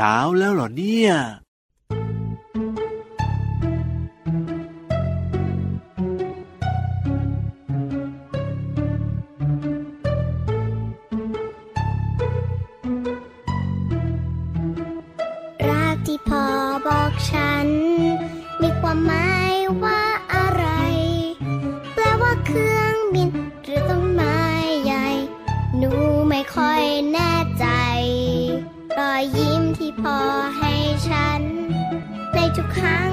เช้าแล้วเหรอเนี่ย นะคะ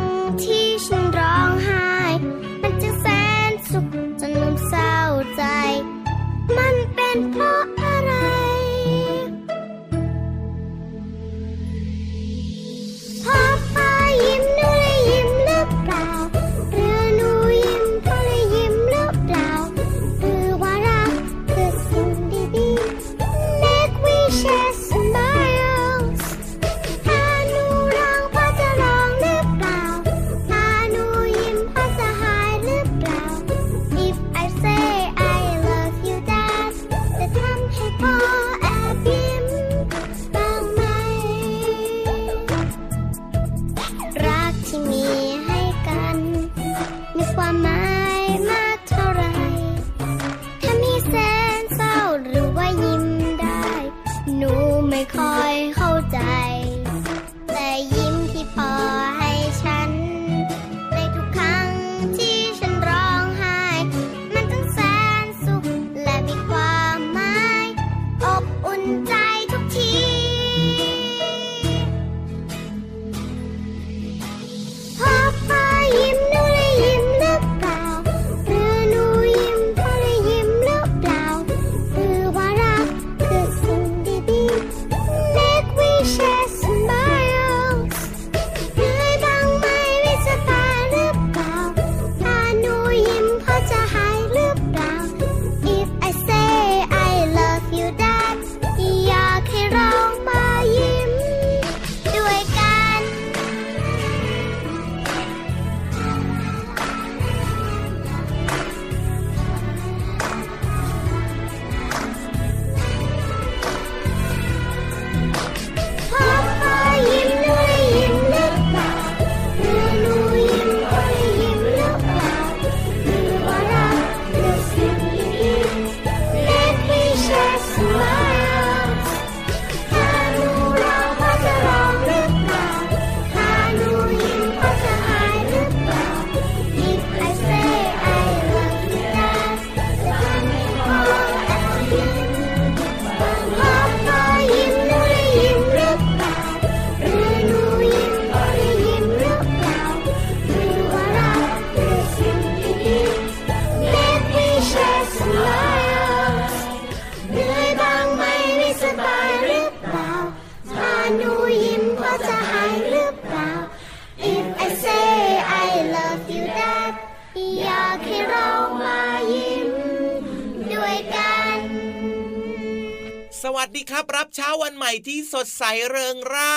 ที่สดใสเริงร่า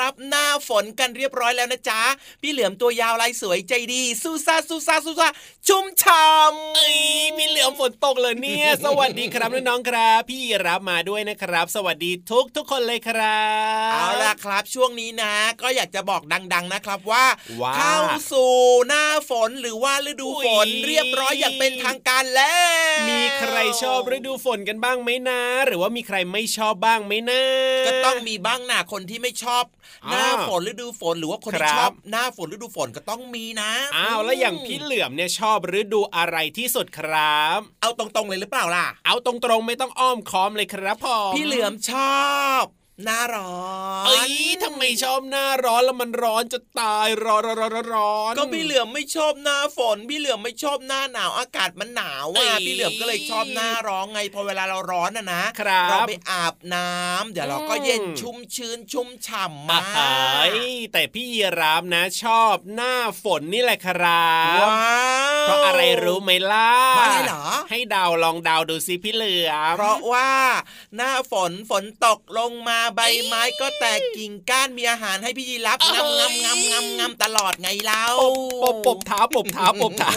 รับหน้าฝนกันเรียบร้อยแล้วนะจ๊ะ พี่เหลือมตัวยาวลายสวยใจดีสู้ซาสู้ซาสู้ซาชุ่มฉ่ำเอ้ยพี่เหลือมฝนตกเลยเนี่ย สวัสดีครับน้องๆครับ พี่รับมาด้วยนะครับ สวัสดีทุกทุกคนเลยครับเอาล่ะครับ ช่วงนี้นะ ก็อยากจะบอกดัง ๆนะครับว่าเข้าสู่หน้าฝนหรือว่าฤดูฝนเรียบร้อยอย่างเป็นทางการแล้ว มีใครชอบฤดูฝนกันบ้างไหมนะ หรือว่ามีใครไม่ชอบบ้างไหมนะก็ต้องมีบ้างนะคนที่ไม่ชอบ หน้าฝนฤดูฝนหรือว่าคนที่ชอบ หน้าฝนฤดูฝนก็ต้องมีนะอ้าวแล้วอย่างพี่เหลือมเนี่ยชอบฤดูอะไรที่สุดครับ เอาตรงๆเลยหรือเปล่าล่ะ เอาตรงๆไม่ต้องอ้อมค้อมเลยครับพ่อพี่เหลือมชอบ หน้าร้อนเอ้ยทำไมชอบหน้าร้อนแล้วมันร้อนจะตายร้อนร้อนร้อนก็พี่เหลือมไม่ชอบหน้าฝน พี่เหลือมไม่ชอบหน้าหนาว อากาศมันหนาวอะพี่เหลือมก็เลยชอบหน้าร้อนไงพอเวลาเราร้อนอะนะเราไปอาบน้ำเดี๋ยวเราก็เย็นชุ่มชื้นชุ่มฉ่ำมาแต่พี่ยีรามนะ ชอบหน้าฝนนี่แหละครับว้าเพราะอะไรรู้ไหมล่ะเพราะอะไรหรอให้ดาวลองดาวดูสิพี่เหลือเพราะว่าหน้าฝนฝนตกลงมาใบไม้ก็แตกกิ่งก้านมีอาหารให้พี่ยีรับงำงำงำงำงำตลอดไงเล่าปบปบเท้าปบเท้าปบเท้า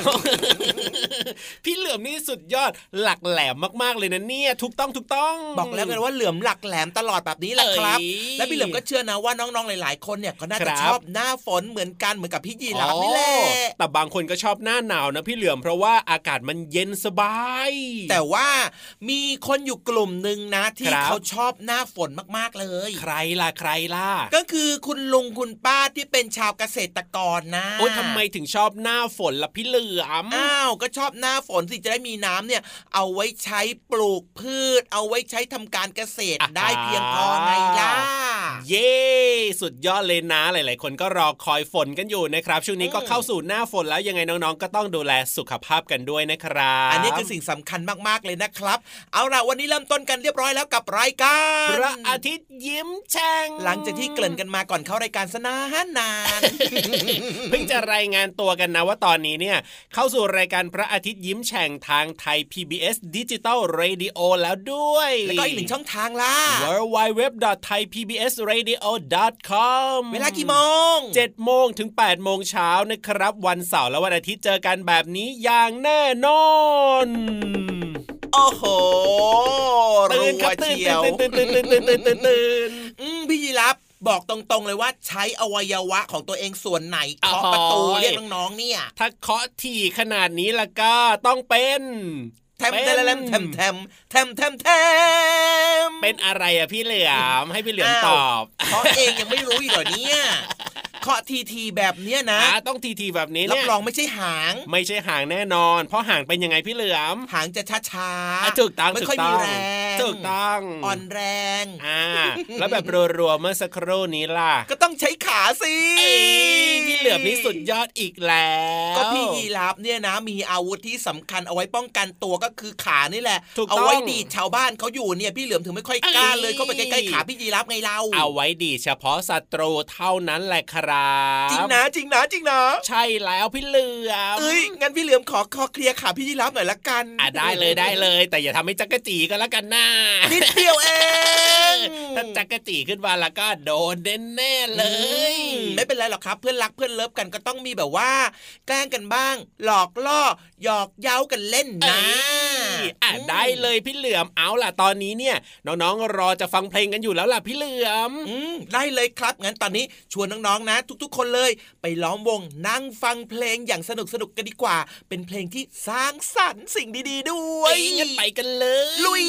พี่เหลือมนี่สุดยอดหลักแหลมมากๆเลยนะเนี่ยถูกต้องถูกต้องบอกแล้วกันว่าเหลือมหลักแหลมตลอดแบบนี้แหละครับ และพี่เหลือมก็เชื่อนะว่าน้องๆหลาย ๆ คนเนี่ยก็น่าจะชอบหน้าฝนเหมือนกันเหมือนกับพี่ยีรับนี่แหละแต่บางคนก็ชอบหน้าหนาวนะพี่เหลือมเพราะว่าอากาศมันเย็นสบาย แต่ว่ามีคนอยู่กลุ่มหนึ่งนะที่เขาชอบหน้าฝนมากๆเลยใครล่ะใครล่ะ ก็คือคุณลุงคุณป้าที่เป็นชาวเกษตรกรนะโอ้ยทำไมถึงชอบหน้าฝนล่ะพี่เหลือมอ้าวก็ชอบหน้าฝนสิจะได้มีน้ำเนี่ย เอาไว้ใช้ปลูกพืช เอาไว้ใช้ทำการเกษตรได้เพียงพอไงล่ะเย้สุดยอดเลยนะหลาย ๆ คนก็รอคอยฝนกันอยู่นะครับช่วงนี้ก็เข้าสู่หน้าฝนแล้วยังไงน้อง ๆ ก็ต้องดูแลสุขภาพกันด้วยนะครับอันนี้คือสิ่งสำคัญมากๆเลยนะครับ เอาล่ะวันนี้เริ่มต้นกันเรียบร้อยแล้วกับรายการพระอาทิตย์ยิ้มแฉ่งหลังจากที่เกริ่นกันมาก่อนเข้ารายการสนานนานเพิ่งจะรายงานตัวกันนะว่าตอนนี้เนี่ยเข้าสู่รายการพระอาทิตย์ยิ้มแฉ่งทางไทย PBS Digital Radio แล้วด้วย แล้วก็อีกหนึ่งช่องทางล่ะ w w w t h a i p b s r a d i o c o m เวลากี่โมง7โมงถึง8โมงเช้านะครับ วันเสาร์และวันอาทิตย์เจอกันแบบนี้อย่างแน่นอน โอ้โหตื่นครับตื่นตื่นตื่นตื่นตื่นตื่นตื่นตื่นตื่นพี่ยีรับบอกตรงๆเลยว่าใช้อวัยวะของตัวเองส่วนไหนเคาะประตูเรียกน้องๆเนี่ย ถ้าเคาะถี่ขนาดนี้ละก็ต้องเป็นแทมแทมแทมแทมแทมแทมแทมเป็นอะไรอะพี่เหลือมให้พี่เหลือมตอบ เพราะเองยังไม่รู้อีกเหรอเนี่ย เคาะทีทีแบบเนี้ยนะต้องทีทีแบบนี้รับรองไม่ใช่หาง ไม่ใช่หางแน่นอน เพราะหางเป็นยังไงพี่เหลือม หางจะช้าช้าถูกต้องไม่ค่อยมีแรงถูกต้องอ่อนแรงอ่าแล้วแบบรัวๆเมื่อสักครู่นี้ล่ะ ก็ต้องใช้ขาสิพี่เหลือมนี่สุดยอดอีกแล้ว ก็พี่ยีราฟเนี่ยนะ มีอาวุธที่สำคัญเอาไว้ป้องกันตัวก็คือขานี่แหละ เอาไว้ดีดชาวบ้านเขาอยู่เนี่ยพี่เหลือมถึงไม่ค่อยกล้าเลยเข้าไปใกล้ๆขาพี่ยีราฟไงเรา เอาไว้ดีเฉพาะศัตรูเท่านั้นแหละครับจริงนะจริงนะจริงนะใช่แล้วพี่เหลือมเอ้ยงั้นพี่เหลือมขอขอเคลียร์ขาพี่ยีรับหน่อยละกันอะได้เลยได้เลย แต่อย่าทำให้จักรจีก็แล้วกันนะนิดเดียวเอง ถ้าจักรจีขึ้นมาแล้วก็โดนแน่เลย ไม่เป็นไรหรอกครับ เพื่อนรักเพื่อนเลิฟกันก็ต้องมีแบบว่า แกล้งกันบ้าง หลอกล่อหยอกเย้ากันเล่นนะอะได้เลยพี่เหลือมเอาล่ะตอนนี้เนี่ย น้องๆรอจะฟังเพลงกันอยู่แล้วล่ะพี่เหลือมได้เลยครับงั้นตอนนี้ชวนน้องๆนะ ทุกๆ คนเลย ไปล้อมวงนั่งฟังเพลงอย่างสนุกสนุกกันดีกว่า เป็นเพลงที่สร้างสรรค์สิ่งดี ๆ ด้วยงั้นไปกันเลย ลุย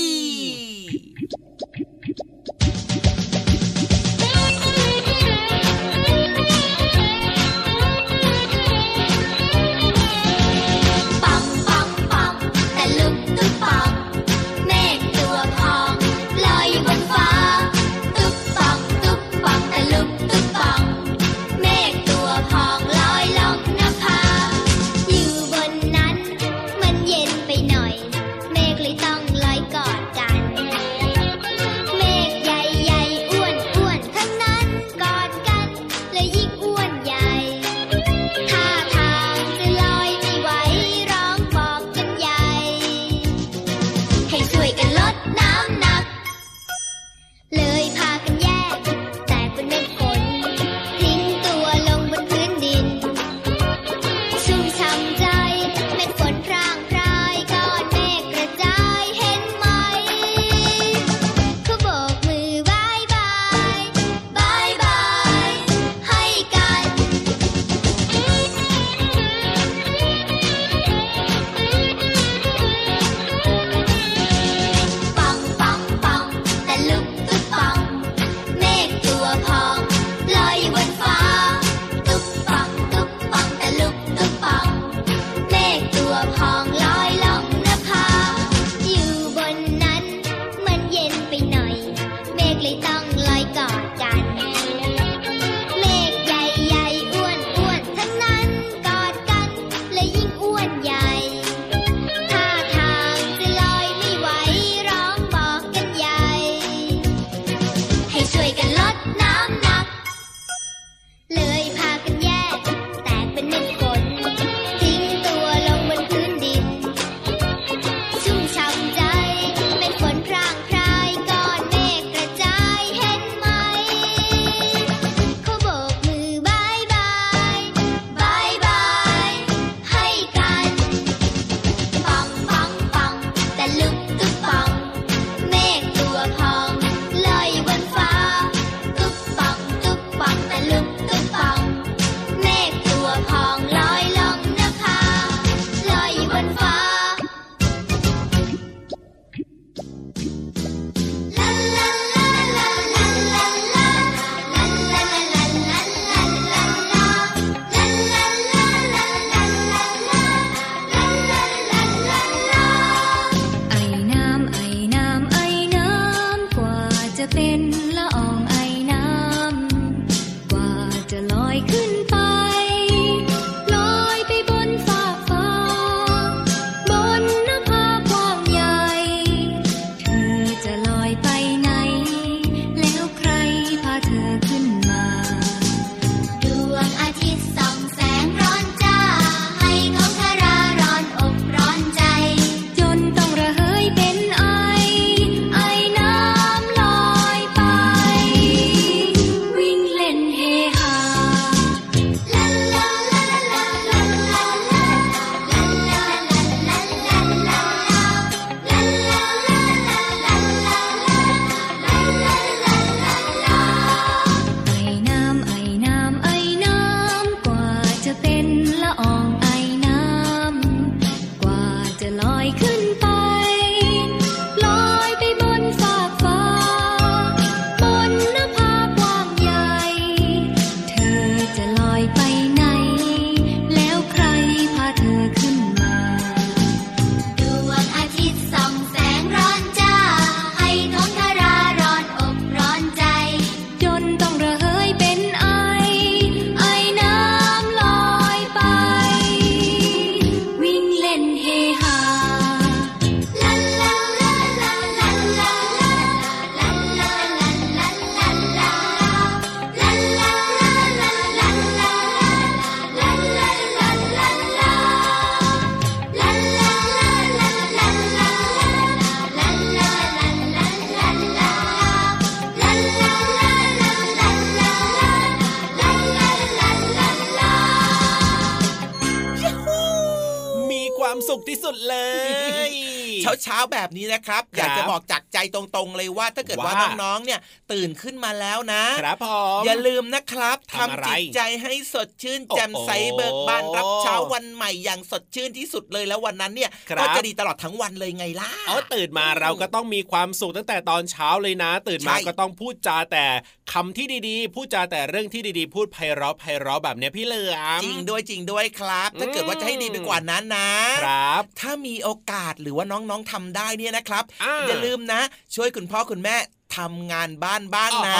เช้าเช้าแบบนี้นะครับ อยากจะบอกจากใจตรงๆเลยว่าถ้าเกิดว่าน้องๆเนี่ยตื่นขึ้นมาแล้วนะครับผมอย่าลืมนะครับทำจิตใจให้สดชื่นแจ่มใสเบิกบานรับเช้าวันใหม่อย่างสดชื่นที่สุดเลยแล้ววันนั้นเนี่ยก็จะดีตลอดทั้งวันเลยไงล่ะอ๋อตื่นมาเราก็ต้องมีความสุขตั้งแต่ตอนเช้าเลยนะ ตื่นมาก็ต้องพูดจาแต่คำที่ดีๆ พูดจาแต่เรื่องที่ดีๆ พูดไพเราะไพเราะแบบเนี้ยพี่เหลือมจริงด้วยจริงด้วยครับ ถ้าเกิดว่าจะให้ดีไปกว่านั้นนะครับ ถ้ามีโอกาสหรือว่าน้องๆทำได้เนี่ยนะครับอย่าลืมนะ ช่วยคุณพ่อคุณแม่ทำงานบ้านบ้างนะ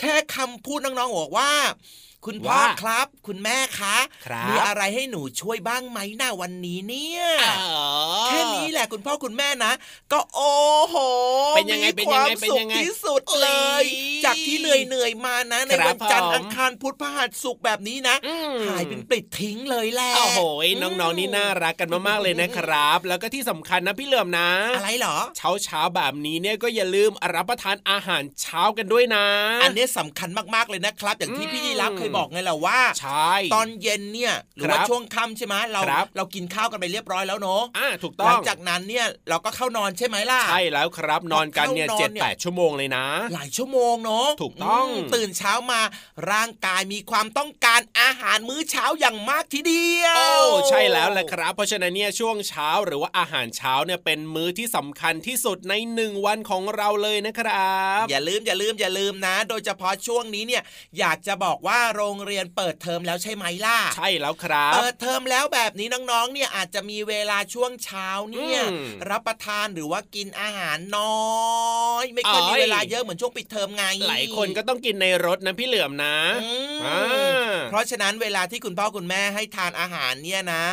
แค่คำพูดน้องๆบอกว่า คุณพ่อครับ คุณแม่คะมีอะไรให้หนูช่วยบ้างไหมหน้าวันนี้เนี่ยแค่นี้แหละคุณพ่อคุณแม่นะ ก็โอ้โหเป็นยังไงเป็นยังไงเป็นยังไงที่สุดเลย จากที่เหนื่อยเหนื่อยมานะในวันจันทร์อังคารพุธพฤหัสศุกร์แบบนี้นะหายเป็นปลิดทิ้งเลยแหละโอ้โหน้องๆนี่น่ารักกันมากๆเลยนะครับ แล้วก็ที่สำคัญนะพี่เหลื่อมนะ อะไรเหรอ เช้าเช้าแบบนี้เนี่ยก็อย่าลืมรับประทานอาหารเช้ากันด้วยนะ อันนี้สำคัญมากๆเลยนะครับ อย่างที่พี่ยีรับเคยบอกไงแหละว่าใช่ตอนเย็นเนี่ยหรือว่าช่วงค่ำใช่ไหมเราเรากินข้าวกันไปเรียบร้อยแล้วเนาะอ่าถูกต้องหลังจากนั้นเนี่ยเราก็เข้านอนใช่ไหมล่ะใช่แล้วครับนอนกันเนี่ยเจ็ดแปดชั่วโมงเลยนะ หลายชั่วโมงเนาะถูกต้องตื่นเช้ามาร่างกายมีความต้องการอาหารมื้อเช้าอย่างมากทีเดียวโอ้ใช่แล้วแหละครับ เพราะฉะนั้นเนี่ยช่วงเช้าหรือว่าอาหารเช้าเนี่ยเป็นมื้อที่สำคัญที่สุดในหนึ่งวันของเราเลยนะครับ อย่าลืมอย่าลืมอย่าลืมนะ โดยเฉพาะช่วงนี้เนี่ยอยากจะบอกว่าโรงเรียนเปิดเทอมแล้วใช่ไหมล่ะ ใช่แล้วครับ เปิดเทอมแล้วแบบนี้น้องๆ เนี่ยอาจจะมีเวลาช่วงเช้าเนี่ย รับประทานหรือว่ากินอาหารน้อย ไม่เคยมีเวลาเยอะเหมือนช่วงปิดเทอมไงหลายคนก็ต้องกินในรถนะพี่เหลือมนะเพราะฉะนั้นเวลาที่คุณพ่อคุณแม่ให้ทานอาหารเนี่ยนะ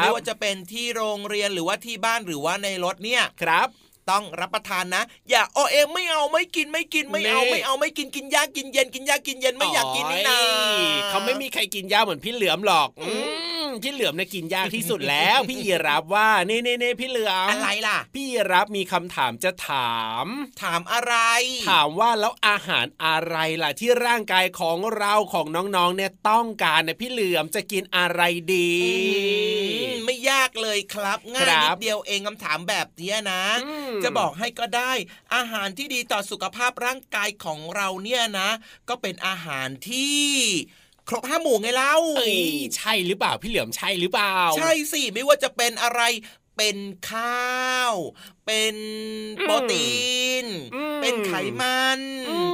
ไม่ว่าจะเป็นที่โรงเรียนหรือว่าที่บ้านหรือว่าในรถเนี่ยครับ ต้องรับประทานนะ อย่าโอเองไม่เอาไม่กินไม่กินไม่เอาไม่เอาไม่กินกินยากินเย็นกินยากินเย็นไม่อยากกินนี่นาเขาไม่มีใครกินยาเหมือนพี่เหลือมหรอก พี่เหลือมเนี่ยกินยากที่สุดแล้ว พี่ยีรับว่าเน่เน่เน่พี่เหลือมอะไรล่ะ พี่ยีรับมีคำถามจะถาม ถามอะไร ถามว่าแล้วอาหารอะไรล่ะ ที่ร่างกายของเราของน้องๆเนี่ยต้องการเนี่ยพี่เหลือมจะกินอะไรดีไม่ยากเลยครับง่ายนิดเดียวเองคำถามแบบนี้นะ จะบอกให้ก็ได้ อาหารที่ดีต่อสุขภาพร่างกายของเราเนี่ยนะ ก็เป็นอาหารที่ ครบห้าหมู่ไงเล่าใช่หรือเปล่าพี่เหลือมใช่หรือเปล่า ใช่สิไม่ว่าจะเป็นอะไรเป็นข้าว เป็นโปรตีน เป็นไขมัน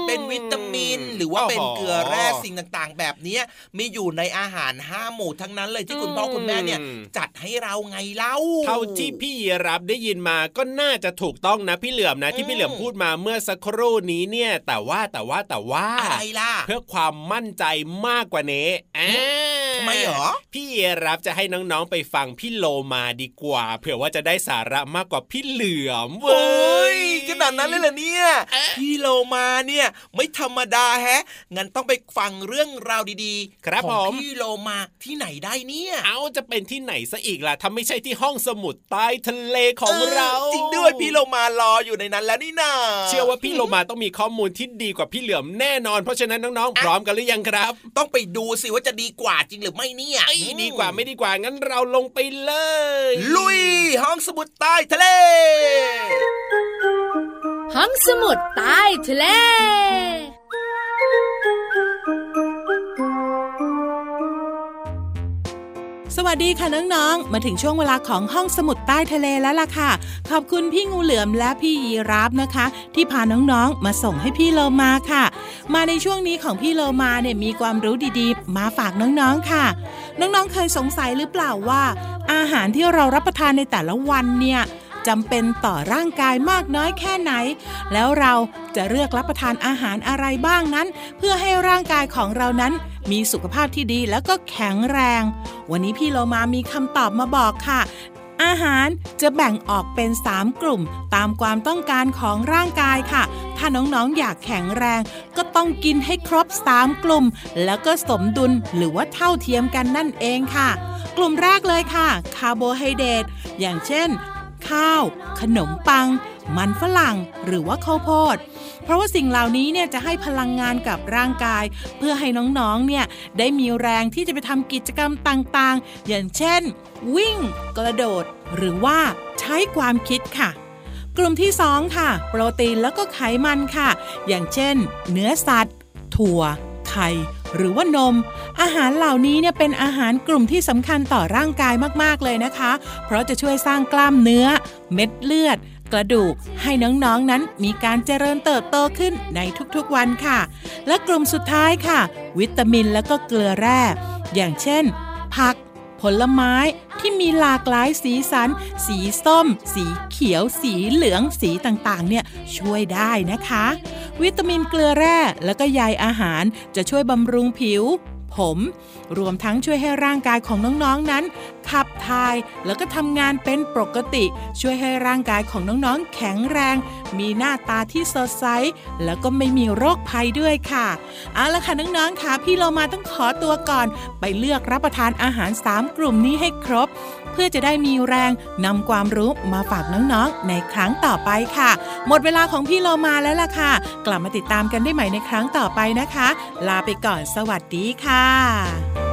เป็นวิตามิน หรือว่าเป็นเกลือแร่สิ่งต่างๆ แบบนี้มีอยู่ในอาหารห้าหมู่ทั้งนั้นเลยที่คุณพ่อคุณแม่เนี่ย จัดให้เราไงเล่าเท่าที่พี่รับได้ยินมาก็น่าจะถูกต้องนะพี่เหลือมนะที่พี่เหลือมพูดมาเมื่อสักครู่นี้เนี่ย แต่ว่าแต่ว่าแต่ว่าอะไรล่ะ เพื่อความมั่นใจมากกว่านี้ทำไมหรอพี่รับจะให้น้องๆไปฟังพี่โลมาดีกว่า เผื่อว่าจะได้สาระมากกว่าพี่เหลือมเว้ยขนาดนั้นเลยเหรอเนี่ยพี่โลมาเนี่ยไม่ธรรมดาแฮะงั้นต้องไปฟังเรื่องราวดีๆ ครับของพี่โลมาที่ไหนได้เนี่ยเอาจะเป็นที่ไหนซะอีกล่ะถ้าไม่ใช่ที่ห้องสมุดใต้ทะเลของเราจริงด้วยพี่โลมารออยู่ในนั้นแล้วนี่นาเชื่อว่าพี่โลมาต้องมีข้อมูลที่ดีกว่าพี่เหลือมแน่นอน เพราะฉะนั้นน้องๆพร้อมกันหรือยังครับ ต้องไปดูสิว่าจะดีกว่าจริงหรือไม่เนี่ยดีกว่าไม่ดีกว่างั้นเราลงไปเลย ลุยห้องสมุดใต้ทะเลห้องสมุดใต้ทะเลสวัสดีค่ะน้องๆ มาถึงช่วงเวลาของห้องสมุดใต้ทะเลแล้วล่ะค่ะ ขอบคุณพี่งูเหลือมและพี่ยีราฟนะคะ ที่พาน้องๆ มาส่งให้พี่โลมาค่ะ มาในช่วงนี้ของพี่โลมาเนี่ยมีความรู้ดีๆ มาฝากน้องๆค่ะ น้องๆ เคยสงสัยหรือเปล่าว่า อาหารที่เรารับประทานในแต่ละวันเนี่ย จำเป็นต่อร่างกายมากน้อยแค่ไหน แล้วเราจะเลือกรับประทานอาหารอะไรบ้างนั้น เพื่อให้ร่างกายของเรานั้น มีสุขภาพที่ดีแล้วก็แข็งแรง วันนี้พี่โลมามีคำตอบมาบอกค่ะอาหารจะแบ่งออกเป็น 3 กลุ่ม ตามความต้องการของร่างกายค่ะ ถ้าน้องๆอยากแข็งแรง ก็ต้องกินให้ครบ 3 กลุ่ม แล้วก็สมดุลหรือว่าเท่าเทียมกันนั่นเองค่ะ กลุ่มแรกเลยค่ะ คาร์โบไฮเดรตอย่างเช่น ข้าว ขนมปัง มันฝรั่ง หรือว่าข้าวโพด เพราะว่าสิ่งเหล่านี้เนี่ยจะให้พลังงานกับร่างกาย เพื่อให้น้องๆ เนี่ยได้มีแรงที่จะไปทำกิจกรรมต่างๆ อย่างเช่น วิ่ง กระโดด หรือว่าใช้ความคิดค่ะกลุ่มที่ 2 ค่ะ โปรตีนแล้วก็ไขมันค่ะ อย่างเช่น เนื้อสัตว์ ถั่ว ไข่ หรือว่านม อาหารเหล่านี้เนี่ยเป็นอาหารกลุ่มที่สำคัญต่อร่างกายมากๆเลยนะคะ เพราะจะช่วยสร้างกล้ามเนื้อ เม็ดเลือด กระดูก ให้น้องๆนนั้นมีการเจริญเติบโตขึ้นในทุกๆวันค่ะ และกลุ่มสุดท้ายค่ะ วิตามินและก็เกลือแร่ อย่างเช่น ผัก ผลไม้ที่มีหลากหลายสีสัน สีส้ม สีเขียว สีเหลือง สีต่างๆ เนี่ยช่วยได้นะคะ วิตามินเกลือแร่ และก็ใยอาหารจะช่วยบำรุงผิว ผม รวมทั้งช่วยให้ร่างกายของน้องๆนนั้น ขับถ่ายแล้วก็ทำงานเป็นปกติ ช่วยให้ร่างกายของน้องๆ แข็งแรง มีหน้าตาที่สดใส แล้วก็ไม่มีโรคภัยด้วยค่ะ เอาละค่ะน้องๆค่ะพี่เรามาต้องขอตัวก่อน ไปเลือกรับประทานอาหาร 3 กลุ่มนี้ให้ครบ เพื่อจะได้มีแรงนำความรู้มาฝากน้องๆ ในครั้งต่อไปค่ะ หมดเวลาของพี่เรามาแล้วล่ะค่ะ กลับมาติดตามกันได้ใหม่ในครั้งต่อไปนะคะ ลาไปก่อนสวัสดีค่ะ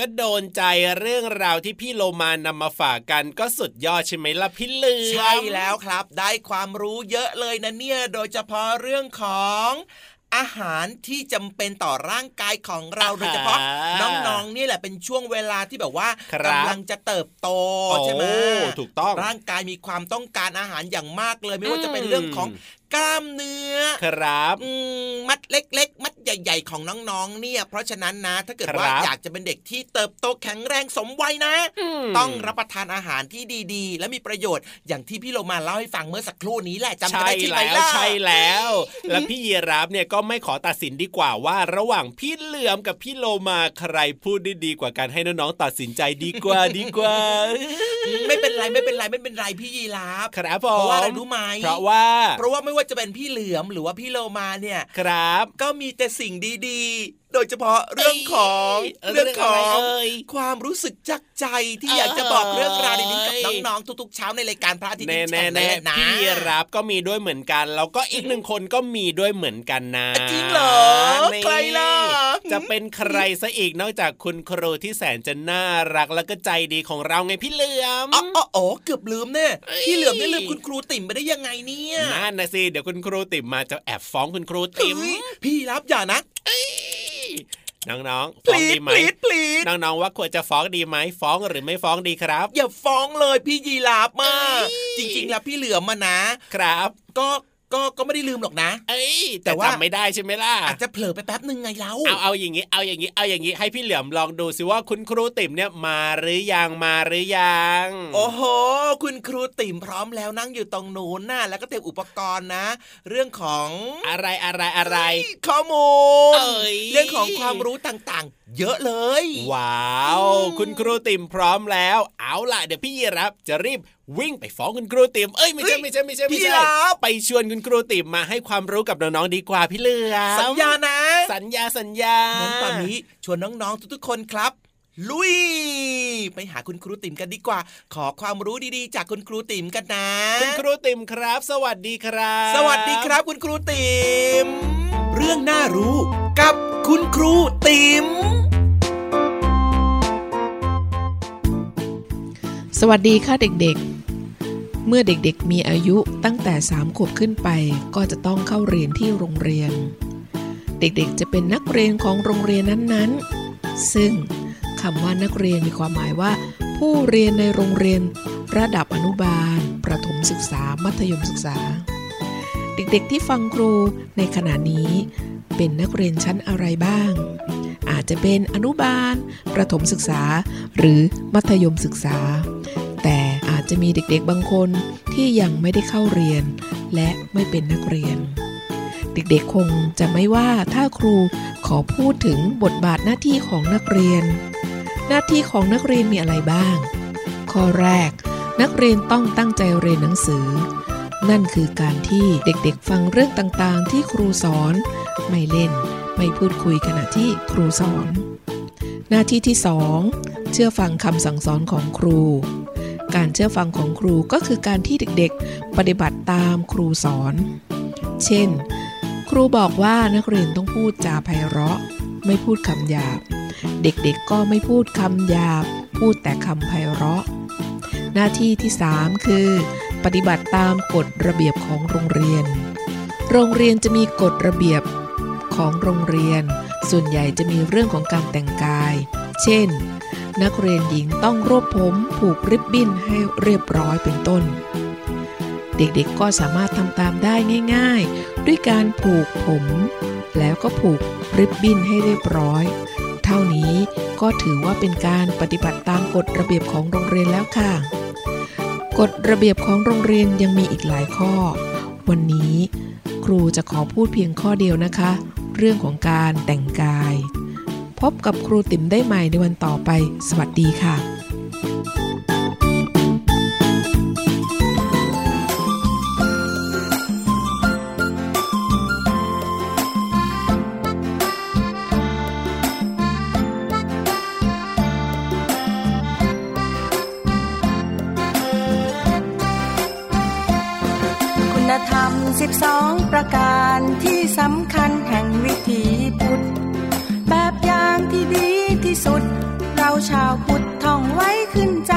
ก็โดนใจเรื่องราวที่พี่โลมานำมาฝากกันก็สุดยอดใช่ไหมล่ะพี่เลือใช่แล้วครับ ได้ความรู้เยอะเลยนะเนี่ยโดยเฉพาะเรื่องของอาหารที่จำเป็นต่อร่างกายของเราโดยเฉพาะน้องๆนี่แหละเป็นช่วงเวลาที่แบบว่ากำลังจะเติบโตใช่ไหมถูกต้องร่างกายมีความต้องการอาหารอย่างมากเลย ไม่ว่าจะเป็นเรื่องของ กล้ามเนื้อครับมัดเล็ก ๆ มัดใหญ่ ๆ ของน้องๆ เนี่ย เพราะฉะนั้นนะ ถ้าเกิดว่าอยากจะเป็นเด็กที่เติบโตแข็งแรงสมวัยนะ ต้องรับประทานอาหารที่ดีๆ และมีประโยชน์อย่างที่พี่โลมาเล่าให้ฟังเมื่อสักครู่นี้แหละจำได้ใช่ไหมล่ะใช่แล้ว แล้วพี่เยรับเนี่ยก็ไม่ขอตัดสินดีกว่าว่า ระหว่างพี่เหลือมกับพี่โลมาใครพูดได้ดีกว่ากันให้น้องๆตัดสินใจดีกว่าดีกว่า ไม่เป็นไรไม่เป็นไรไม่เป็นไรพี่ยีรับครับผมเพราะว่าอะไรรู้ไหมเพราะว่าเพราะว่าไม่ว่าจะเป็นพี่เหลือมหรือว่าพี่โลมาเนี่ยครับ ก็มีแต่สิ่งดี โดยเฉพาะเรื่องของเรื่องของความรู้สึกจักใจที่อยากจะบอกเรื่องราวดีๆกับน้องๆทุกๆเช้าในรายการพระอาทิตย์แน่แน่นะพี่รับก็มีด้วยเหมือนกัน แล้วก็อีกหนึ่งคนก็มีด้วยเหมือนกันนะจริงเหรอใครล่ะจะเป็นใครซะอีกนอกจากคุณครูที่แสนจะน่ารักแล้วก็ใจดีของเราไงพี่เหลือมอ๋ออ๋อเกือบลืมเนี่ยพี่เหลือมนี่ลืมคุณครูติ่มไปได้ยังไงเนี่ยนั่นนะสิเดี๋ยวคุณครูติ่มมาจะแอบฟ้องคุณครูติ่มพี่รับอย่านะ น้องๆฟ้องดีไหมน้องๆว่าควรจะฟ้องดีไหมฟ้องหรือไม่ฟ้องดีครับ อย่าฟ้องเลยพี่ยีราบมาก จริงๆ แล้วพี่เหลือมานะครับ ก็ ก็ก็ไม่ได้ลืมหรอกนะ เอ้ยแต่ว่าไม่ได้ใช่ไหมล่ะอาจจะเผลอไปแป๊บหนึ่งไงเราเอาเอาอย่างนี้เอาอย่างนี้เอาอย่างนี้ให้พี่เหลือมลองดูสิว่าคุณครูติ๋มเนี่ยมาหรือยังมาหรือยัง โอ้โห คุณครูติ๋มพร้อมแล้วนั่งอยู่ตรงนู้นน่ะแล้วก็เตรียมอุปกรณ์นะ เรื่องของอะไรอะไรอะไรข้อมูลเรื่องของความรู้ต่างๆ เยอะเลย ว้าว คุณครูติมพร้อมแล้ว เอาล่ะเดี๋ยวพี่ยีรับจะรีบวิ่งไปฟ้องคุณครูติมเอ้ยไม่ใช่ไม่ใช่ไม่ใช่ไม่ใช่ไปชวนคุณครูติมมาให้ความรู้กับน้องๆดีกว่าพี่เลือสัญญานะ สัญญาสัญญางั้นตอนนี้ชวนน้องๆทุกๆคนครับลุย ไปหาคุณครูติ๋มกันดีกว่า ขอความรู้ดีๆ จากคุณครูติ๋มกันนะ คุณครูติ๋มครับ สวัสดีครับ สวัสดีครับ คุณครูติ๋มเรื่องน่ารู้กับคุณครูติ๋ม สวัสดีค่ะเด็กๆ เมื่อเด็กๆ มีอายุตั้งแต่ 3 ขวบขึ้นไป ก็จะต้องเข้าเรียนที่โรงเรียน เด็กๆ จะเป็นนักเรียนของโรงเรียนนั้นๆ ซึ่งคำว่านักเรียนมีความหมายว่า ผู้เรียนในโรงเรียนระดับอนุบาล ประถมศึกษา มัธยมศึกษา เด็กๆ ที่ฟังครูในขณะนี้ เป็นนักเรียนชั้นอะไรบ้าง อาจจะเป็นอนุบาล ประถมศึกษา หรือมัธยมศึกษาแต่อา จะมีเด็กๆบางคนที่ยังไม่ได้เข้าเรียน และไม่เป็นนักเรียน เด็กๆคงจะไม่ว่าถ้าครูขอพูดถึงบทบาทหน้าที่ของนักเรียน หน้าที่ของนักเรียนมีอะไรบ้าง ข้อแรก นักเรียนต้องตั้งใจเรียนหนังสือ นั่นคือการที่เด็กๆฟังเรื่องต่างๆ ที่ครูสอน ไม่เล่น ไม่พูดคุยขณะที่ครูสอน หน้าที่ที่สองเชื่อฟังคำสั่งสอนของครู การเชื่อฟังของครูก็คือการที่เด็กๆ ปฏิบัติตามครูสอน เช่น ครูบอกว่านักเรียนต้องพูดจาไพเราะ ไม่พูดคำหยาบ เด็กๆก็ไม่พูดคำหยาบ พูดแต่คำไพเราะ หน้าที่ที่ 3 คือ ปฏิบัติตามกฎระเบียบของโรงเรียน โรงเรียนจะมีกฎระเบียบของโรงเรียน ส่วนใหญ่จะมีเรื่องของการแต่งกาย เช่น นักเรียนหญิงต้องรวบผมผูกริบบิ้นให้เรียบร้อยเป็นต้น เด็กๆก็สามารถทำตามได้ง่าย ๆ ด้วยการผูกผม แล้วก็ผูกริบบิ้นให้เรียบร้อย เท่านี้ก็ถือว่าเป็นการปฏิบัติตามกฎระเบียบของโรงเรียนแล้วค่ะ กฎระเบียบของโรงเรียนยังมีอีกหลายข้อ วันนี้ครูจะขอพูดเพียงข้อเดียวนะคะ เรื่องของการแต่งกาย พบกับครูติ๋มได้ใหม่ในวันต่อไป สวัสดีค่ะคุณธรรม 12 ประการที่สำคัญแห่งวิถีพุทธ แบบอย่างที่ดีที่สุด เราชาวพุทธท่องไว้ขึ้นใจ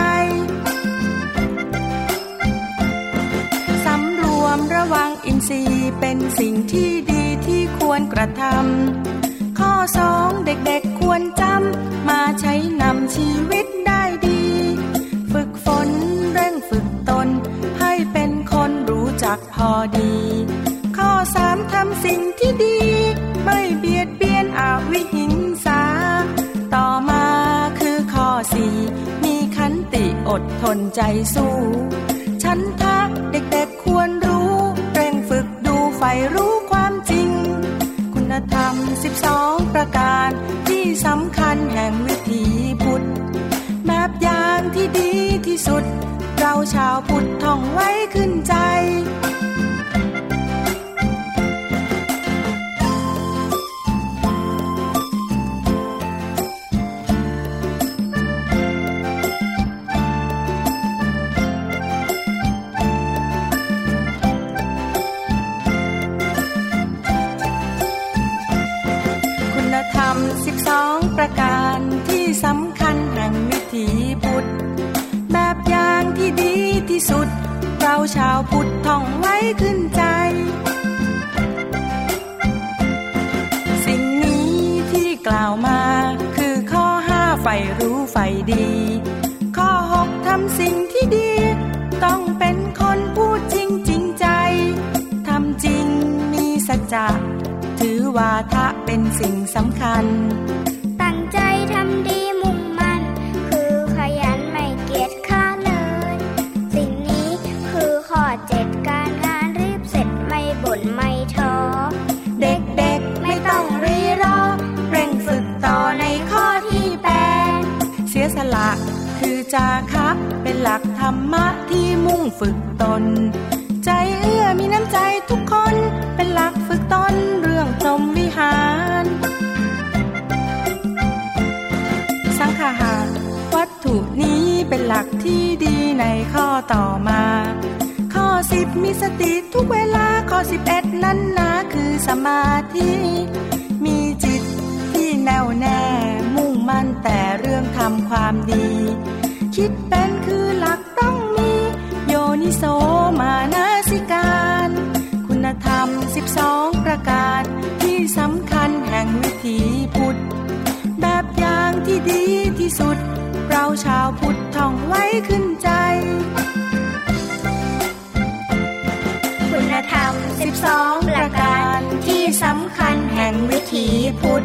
สำรวมระวังอินทรีย์เป็นสิ่งที่ดีที่ควรกระทำข้อสองเด็กๆควรจำมาใช้นำชีวิตได้ดี ฝึกฝนเร่งฝึกตน ให้เป็นคนรู้จักพอดี ข้อสามทำสิ่งที่ดี อดทนใจสู้ ฉันทะเด็กๆควรรู้เร่งฝึกดูใฝ่รู้ความจริง คุณธรรมสิบสองประการที่สำคัญแห่งวิถีพุทธแบบอย่างที่ดีที่สุด เราชาวพุทธท่องไว้ขึ้นใจ ที่สุด เราชาวพุทธท่องไว้ขึ้นใจ สิ่งนี้ที่กล่าวมาคือข้อห้าใฝ่รู้ใฝ่ดี ข้อหกทำสิ่งที่ดี ต้องเป็นคนพูดจริงจริงใจ ทำจริงมีสัจจะถือวาทะเป็นสิ่งสำคัญ จาครับเป็นหลักธรรมะที่มุ่งฝึกตน ใจเอื้อมีน้ำใจทุกคนเป็นหลักฝึกตนเรื่องพรหมวิหาร สังขาหารวัตถุนี้เป็นหลักที่ดีในข้อต่อมา ข้อสิบมีสติทุกเวลาข้อสิบเอ็ดนั้นนะคือสมาธิมีจิตที่แน่วแน่มุ่งมั่นแต่เรื่องทำความดี คิดเป็นคือหลักต้องมี โยนิโสมานาสิการ คุณธรรมสิบสองประการ ที่สำคัญแห่งวิถีพุทธ แบบอย่างที่ดีที่สุด เราชาวพุทธท่องไว้ขึ้นใจ คุณธรรมสิบสองประการ ที่สำคัญแห่งวิถีพุทธ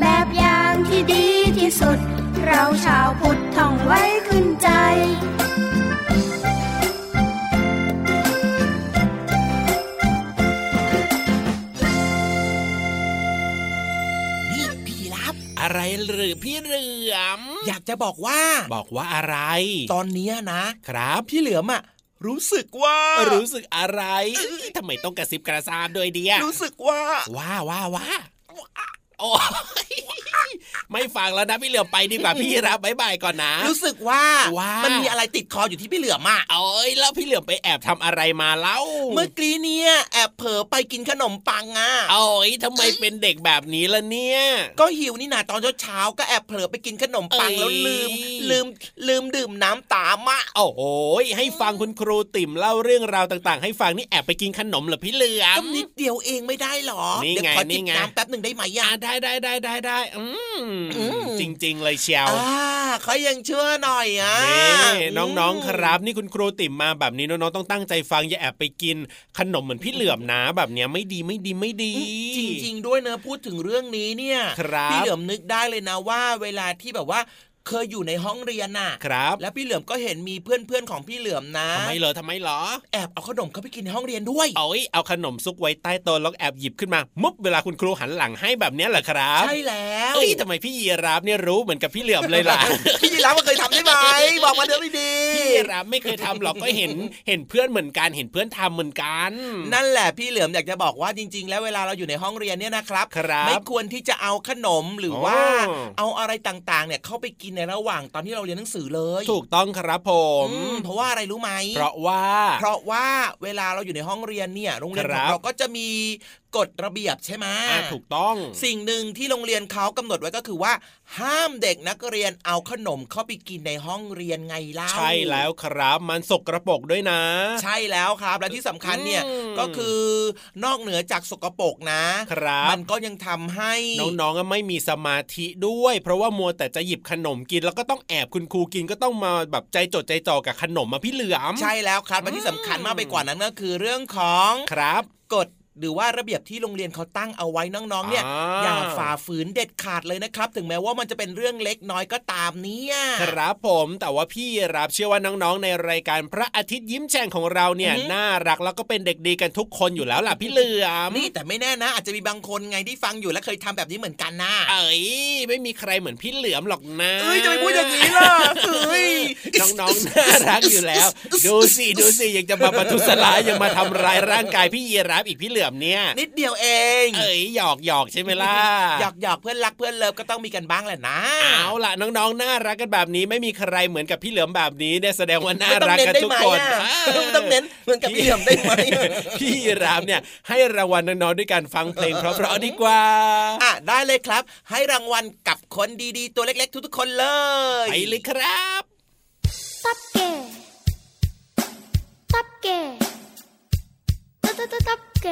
แบบอย่างที่ดีที่สุด เราชาวพุทธท่องไว้ขึ้นใจนี่พี่รับอะไรหรือพี่เหลือม อยากจะบอกว่า บอกว่าอะไร ตอนเนี้ยนะ ครับพี่เหลือมอะรู้สึกว่า รู้สึกอะไรทำไมต้องกระซิบกระซาบด้วยเดียรู้สึกว่า ว่าว่าว่าโอ้ย ไม่ฟังแล้วนะพี่เหลือมไปดีกว่าพี่รับบายบายก่อนนะ รู้สึกว่าว่ามัมันมีอะไรติดคออยู่ที่พี่เหลือมอะโอ้ยแล้วพี่เหลือมไปแอบทำอะไรมาเล่าเมื่อกี้เนี่ยแอบเผลอไปกินขนมปังอะโอ้ยทำไมเป็นเด็กแบบนี้ล่ะเนี่ย ก็หิวนี่นาตอนเช้าๆก็แอบเผลอไปกินขนมปังเอ้ยแล้วลืม ลืมลืมดื่มน้ำตามอะโอ้โหให้ฟังคุณครูติ่มเล่าเรื่องราวต่างๆ ให้ฟังนี่แอบไปกินขนมเหรอพี่เหลือก็มนิดเดียวเองไม่ได้หรอนี่เดี๋ยวไงขอนี่จิบไงน้ำแป๊บหนึ่งได้ไหมอ่าอะได้ได้ได้ได้ได้อืมอืมจริง ๆ เลยเชียวอ่าเขายังเชื่อหน่อยอะนี่น้องๆครับนี่คุณครูติ่มมาแบบนี้น้องๆต้องตั้งใจฟังอย่าแอบไปกิน ขนมเหมือนพี่เหลือมนะแบบเนี้ยไม่ดีไม่ดีไม่ดี จริง ๆ ด้วยเนอะพูดถึงเรื่องนี้เนี่ยครับพี่เหลือมนึกได้เลยนะว่า เวลาที่แบบว่า เคยอยู่ในห้องเรียนน่ะครับ แล้วพี่เหลือมก็เห็นมีเพื่อนๆของพี่เหลือมนะทำไมเหรอทำไมเหรอแอบเอาขนมเข้าไปกินในห้องเรียนด้วยเอาเอาขนมซุกไว้ใต้โต๊ะแล้วแอบหยิบขึ้นมามุบเวลาคุณครูหันหลังให้แบบเนี้ยเหรอครับใช่แล้วเอ้ยทำไมพี่ยีราฟเนี่ยรู้เหมือนกับพี่เหลือมเลยล่ะพี่ยีรับมันเคยทำได้ไหมบอกมาเดี๋ยวดีๆพี่ยีราฟไม่เคยทำหรอกก็เห็นเห็นเพื่อนเหมือนกันเห็นเพื่อนทำเหมือนกัน นั่นแหละพี่เหลือมอยากจะบอกว่าจริง ๆ แล้วเวลาเราอยู่ในห้องเรียนเนี่ยนะครับครับไม่ควรที่จะเอาขนมหรือว่าอ๋อเอาอะไรต่างๆเนี่ยเข้าไปกินในระหว่างตอนที่เราเรียนหนังสือเลย ถูกต้องครับผมอืมเพราะว่าอะไรรู้ไหมเพราะว่า เพราะว่าเวลาเราอยู่ในห้องเรียนเนี่ยโรงเรียนคขรัองบเราก็จะมีกฎระเบียบใช่ไหมถูกต้อง สิ่งหนึ่งที่โรงเรียนเขากำหนดไว้ก็คือว่า ห้ามเด็กนักเรียนเอาขนมเข้าไปกินในห้องเรียนไงเล่าใช่แล้วครับมันสกรปรกด้วยนะ ใช่แล้วครับและที่สำคัญเนี่ยก็คือนอกเหนือจากสกรปรกนะครับมันก็ยังทำให้น้องๆไม่มีสมาธิด้วย เพราะว่ามัวแต่จะหยิบขนมกิน แล้วก็ต้องแอบคุณครูกินก็ต้องมาแบบใจจดใจจ่อกับขนมมาพี่เหลือมใช่แล้วครับและที่สำคัญมากไปกว่านั้นก็คือเรื่องของครับกฎ หรือว่าระเบียบที่โรงเรียนเขาตั้งเอาไว้น้องๆเนี่ยอย่าฝ่าฝืนเด็ดขาดเลยนะครับ ถึงแม้ว่ามันจะเป็นเรื่องเล็กน้อยก็ตามเนี่ยครับผมแต่ว่าพี่รับเชื่อว่าน้องๆ ในรายการพระอาทิตย์ยิ้มแฉ่งของเราเนี่ยน่ารักแล้วก็เป็นเด็กดีกันทุกคนอยู่แล้วล่ะพี่เหลือมนี่แต่ไม่แน่นะ อาจจะมีบางคนไงที่ฟังอยู่และเคยทำแบบนี้เหมือนกันนะเอ้ยไม่มีใครเหมือนพี่เหลือมหรอกนะเอ้ยจะไปพูดอย่างนี้ล่ะเอ้ยน้องๆน่ารักอยู่แล้ว ดูสิดูสิยังจะมาปทุสลายยังมาทำร้ายร่างกายพี่เยรับอีกพี่เหลือมเนี่ยนิดเดียวเอง เอ้ยหยอกหยอกใช่ไหมล่ะหยอกหยอกเพื่อนรักเพื่อนเลิฟก็ต้องมีกันบ้างแหละนะเอาล่ะน้องๆน่ารักกันแบบนี้ไม่มีใครเหมือนกับพี่เหลือมแบบนี้เนี่ยแสดงว่าน่ารักกันทุกคนต้องเน้นเหมือนกับพี่เหลือมได้ไหมพี่รามเนี่ยให้รางวัลน้องๆด้วยการฟังเพลงเพราะๆดีกว่าอะได้เลยครับ ให้รางวัลกับคนดีๆ ตัวเล็กๆ ทุกๆคนเลยไปเลยครับตับเก๋ตับเก๋ตับตับตับ เ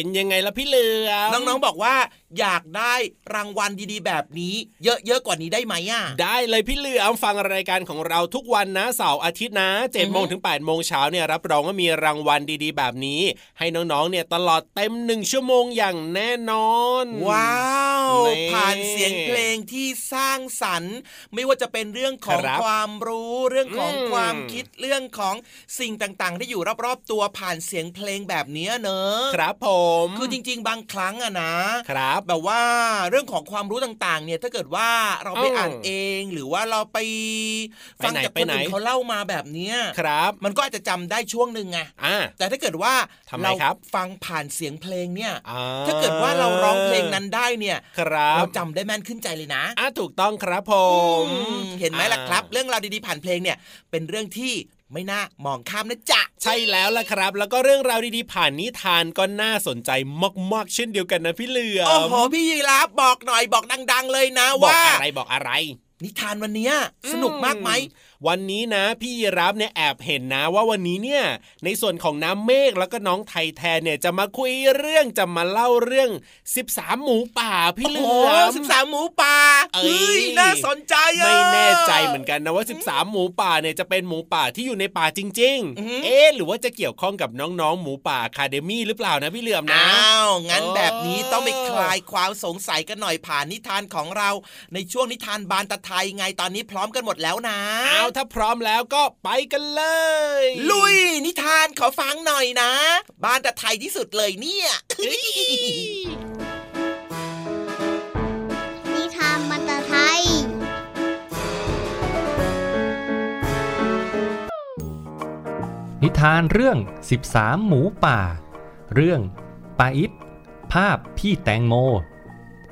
เป็นยังไงล่ะพี่เหลือน้องๆบอกว่าอยากได้างวัลดีๆ แบบนี้ เยอะๆกว่านี้ได้ไหมอะได้เลยพี่เหลือมฟังรายการของเราทุกวันนะเสาร์อาทิตย์นะเจ็ดโมงถึงแปดโมงเช้าเนี่ยรับรองว่ามีรางวัลดีๆ แบบนี้ ให้น้องๆเนี่ยตลอดเต็มหนึ่งชั่วโมงอย่างแน่นอน ว้าวผ่านเสียงเพลงที่สร้างสรรค์ ไม่ว่าจะเป็นเรื่องของความรู้เรื่องของความคิดเรื่องของสิ่งต่างๆ ที่อยู่รอบๆตัวผ่านเสียงเพลงแบบนี้เนอะครับผม คือจริง ๆ บางครั้งอะนะครับแบบว่าเรื่องของความรู้ต่างๆ เนี่ยถ้าเกิดว่าเราไปอ่านเอง หรือว่าเราไปฟังจากคนอื่นเขาเล่ามาแบบนี้ครับ มันก็อาจจะจำได้ช่วงหนึ่งไงแต่ถ้าเกิดว่าเราฟังผ่านเสียงเพลงเนี่ยถ้าเกิดว่าเราร้องเพลงนั้นได้เนี่ยเราจำได้แม่นขึ้นใจเลยนะอะถูกต้องครับผม เห็นไหมล่ะครับ เรื่องราวดีๆผ่านเพลงเนี่ยเป็นเรื่องที่ ไม่น่ามองข้ามนะจ๊ะใช่แล้วล่ะครับ แล้วก็เรื่องราวดีๆผ่านนิทานก็น่าสนใจมากๆเช่นเดียวกันนะพี่เหลือโอ้โหพี่ยีราฟบอกหน่อยบอกดัง ๆ เลยนะว่าบอกอะไรบอกอะไร นิทานวันนี้สนุกมากไหม วันนี้นะพี่รับเนี่ยแอบเห็นนะว่าวันนี้เนี่ยในส่วนของน้ำเมฆแล้วก็น้องไทยแทนเนี่ยจะมาคุยเรื่องจะมาเล่าเรื่อง 13 หมูป่าพี่เหลือสิบสามหมูป่าเอ้ยน่าสนใจไม่แน่ใจเหมือนกันนะว่า 13 หมูป่าเนี่ยจะเป็นหมูป่าที่อยู่ในป่าจริง ๆ เอ๊หรือว่าจะเกี่ยวข้องกับน้องๆ หมูป่าคาเดมี่หรือเปล่านะพี่เหลือมนะอ้าวงั้นแบบนี้ต้องไปคลายความสงสัยกันหน่อยผ่านนิทานของเรา ในช่วงนิทานบานตะไทยไงตอนนี้พร้อมกันหมดแล้วนะอ้าวถ้าพร้อมแล้วก็ไปกันเลย ลุย นิทานขอฟังหน่อยนะ บ้านแต่ไทยที่สุดเลยเนี่ย นิทานมันตะไทย นิทานเรื่อง 13 หมูป่า เรื่องปาอิดภาพพี่แตงโม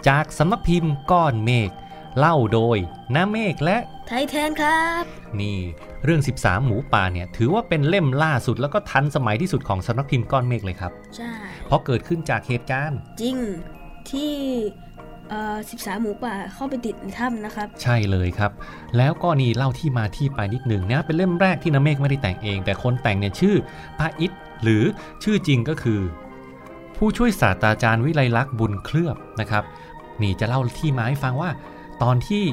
จากสำนักพิมพ์ก้อนเมฆเล่าโดยน้าเมฆและ ไทยแทนครับ นี่เรื่อง 13 หมูป่าเนี่ยถือว่าเป็นเล่มล่าสุดแล้วก็ทันสมัยที่สุดของสำนักพิมพ์ก้อนเมฆเลยครับ ใช่ เพราะเกิดขึ้นจากเหตุการณ์ จริงที่สิบสามหมูป่าเข้าไปติดในถ้ำนะครับ ใช่เลยครับ แล้วก็นี่เล่าที่มาที่ไปนิดหนึ่งนะเป็นเล่มแรกที่น้าเมฆไม่ได้แต่งเอง แต่คนแต่งเนี่ยชื่อพระอิทหรือชื่อจริงก็คือ ผู้ช่วยศาสตราจารย์วิไลลักษณ์บุญเคลือบนะครับ นี่จะเล่าที่มาให้ฟังว่า ตอนที่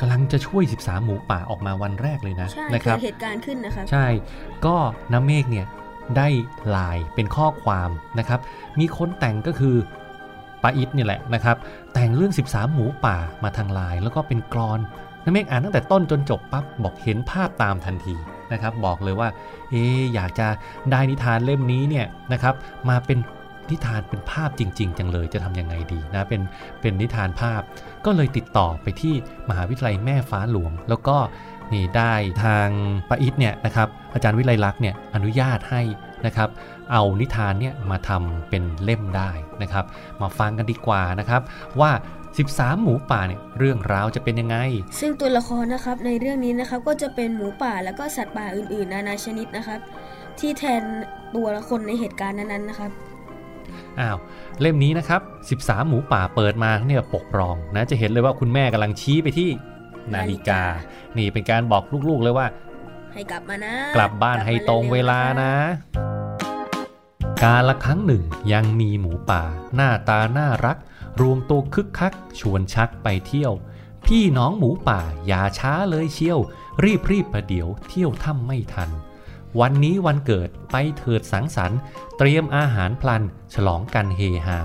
กำลังจะช่วย 13 หมูป่าออกมาวันแรกเลยนะนะครัเหตุการณ์ขึ้นนะครับใช่ก็น้ำเมฆเนี่ยได้ลายเป็นข้อความนะครับ มีคนแต่งก็คือป้าอิทนี่แหละนะครับ แต่งเรื่อง 13 หมูป่ามาทางลาย แล้วก็เป็นกรอนน้ำเมฆอ่านตั้งแต่ต้นจนจบปั๊บบอกเห็นภาพตามทันทีนะครับ บอกเลยว่าเอ๊อยากจะได้นิทานเล่มนี้เนี่ยนะครับ มาเป็น นิทานเป็นภาพจริง ๆ จังเลยจะทำยังไงดีนะเป็นเป็นนิทานภาพ ก็เลยติดต่อไปที่มหาวิทยาลัยแม่ฟ้าหลวง แล้วก็นี่ได้ทางปาอิทเนี่ยนะครับอาจารย์วิไลลักษณ์เนี่ยอนุญาตให้นะครับเอานิทานเนี่ยมาทำเป็นเล่มได้นะครับ มาฟังกันดีกว่านะครับว่า 13 หมูป่าเนี่ยเรื่องราวจะเป็นยังไง ซึ่งตัวละครนะครับในเรื่องนี้นะครับก็จะเป็นหมูป่าแล้วก็สัตว์ป่าอื่นๆ นานาชนิดนะครับ ที่แทนตัวละครในเหตุการณ์นั้นๆนะครับ อ้าวเล่มนี้นะครับ 13 หมูป่าเปิดมาเนี่ยปกรองนะจะเห็นเลยว่าคุณแม่กำลังชี้ไปที่นาฬิกา นี่เป็นการบอกลูกๆเลยว่า ให้กลับมานะ กลับบ้านให้ตรงเวลานะ กาละครั้งหนึ่งยังมีหมูป่า หน้าตาน่ารัก รวมตัวคึกคัก ชวนชักไปเที่ยว พี่น้องหมูป่าอย่าช้าเลยเชียว รีบรีบประเดี๋ยวเที่ยวถ้ำไม่ทัน วันนี้วันเกิดไปเถิดสังสรรค์ เตรียมอาหารพลัน ฉลองกันเฮฮา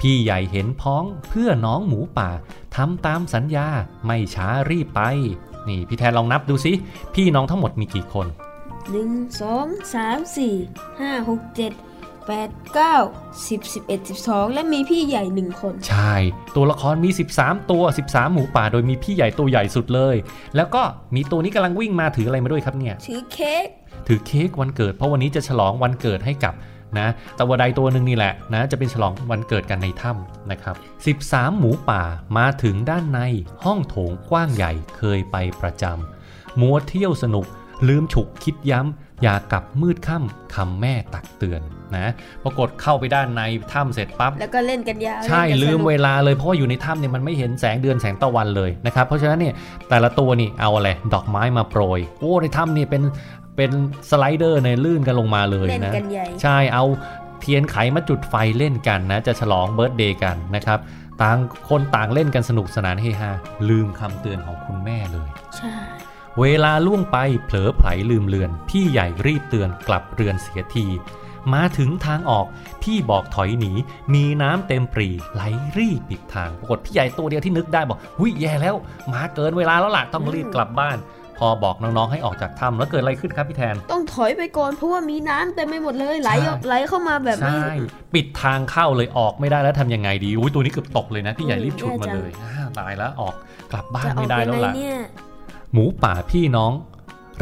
พี่ใหญ่เห็นพ้องเพื่อน้องหมูป่าทำตามสัญญาไม่ช้ารีบไป นี่พี่แทนลองนับดูสิ พี่น้องทั้งหมดมีกี่คน 1 2 3 4 5 6 7 8 9 10 11 12 และมีพี่ใหญ่หนึ่งคน ใช่ ตัวละครมี 13 ตัว 13 หมูป่า โดยมีพี่ใหญ่ตัวใหญ่สุดเลย แล้วก็มีตัวนี้กำลังวิ่งมาถืออะไรมาด้วยครับเนี่ย ถือเค้ก ถือเค้กวันเกิด เพราะวันนี้จะฉลองวันเกิดให้กับนะตะวดายตัวหนึ่งนี่แหละนะจะเป็นฉลองวันเกิดกันในถ้ำนะครับ 13 หมูป่ามาถึงด้านในห้องโถงกว้างใหญ่เคยไปประจำมัวเที่ยวสนุก ลืมฉุกคิดย้ำ อย่ากลับมืดค่ำคำแม่ตักเตือนนะปรากฏเข้าไปด้านในถ้ำเสร็จปั๊บแล้วก็เล่นกันยาวใช่ลืมเวลาเลยเพราะว่าอยู่ในถ้ำเนี่ยมันไม่เห็นแสงเดือนแสงตะวันเลยนะครับเพราะฉะนั้นเนี่ยแต่ละตัวนี่เอาอะไรดอกไม้มาโปรยโอ้ในถ้ำนี่เป็น เป็เป็นสไลเดอร์ในลื่นกันลงมาเลยนะใช่เอาเทียนไขมาจุดไฟเล่นกันนะ จะฉลองเบิร์ตเดย์กันนะครับต่างคนต่างเล่นกันสนุกสนานเฮฮาลืมคำเตือนของคุณแม่เลยใช่เวลาล่วงไปเผลอไผลลืมเลือน พี่ใหญ่รีบเตือนกลับเรือนเสียที มาถึงทางออก พี่บอกถอยหนี มีน้ำเต็มปรีไหลรีบปิดทาง ปรากฏพี่ใหญ่ตัวเดียวที่นึกได้บอกหุยแย่แล้ว มาเกินเวลาแล้วล่ะต้องรีบกลับบ้านพ อบอกน้องๆให้ออกจากถ้ำแล้วเกิดอะไรขึ้นครับพี่แทน ต้องถอยไปก่อนเพราะว่ามีน้ำเต็มไปหมดเลยไหลไหลเข้ามาแบบนี้ปิดทางเข้าเลยออกไม่ได้แล้วทำยังไงดีอุ้ยตัวนี้เกือบตกเลยนะพี่ใหญ่รีบฉุดมาเลยตายแล้วออกกลับบ้านไม่ได้แล้วล่ะหมูป่าพี่น้อง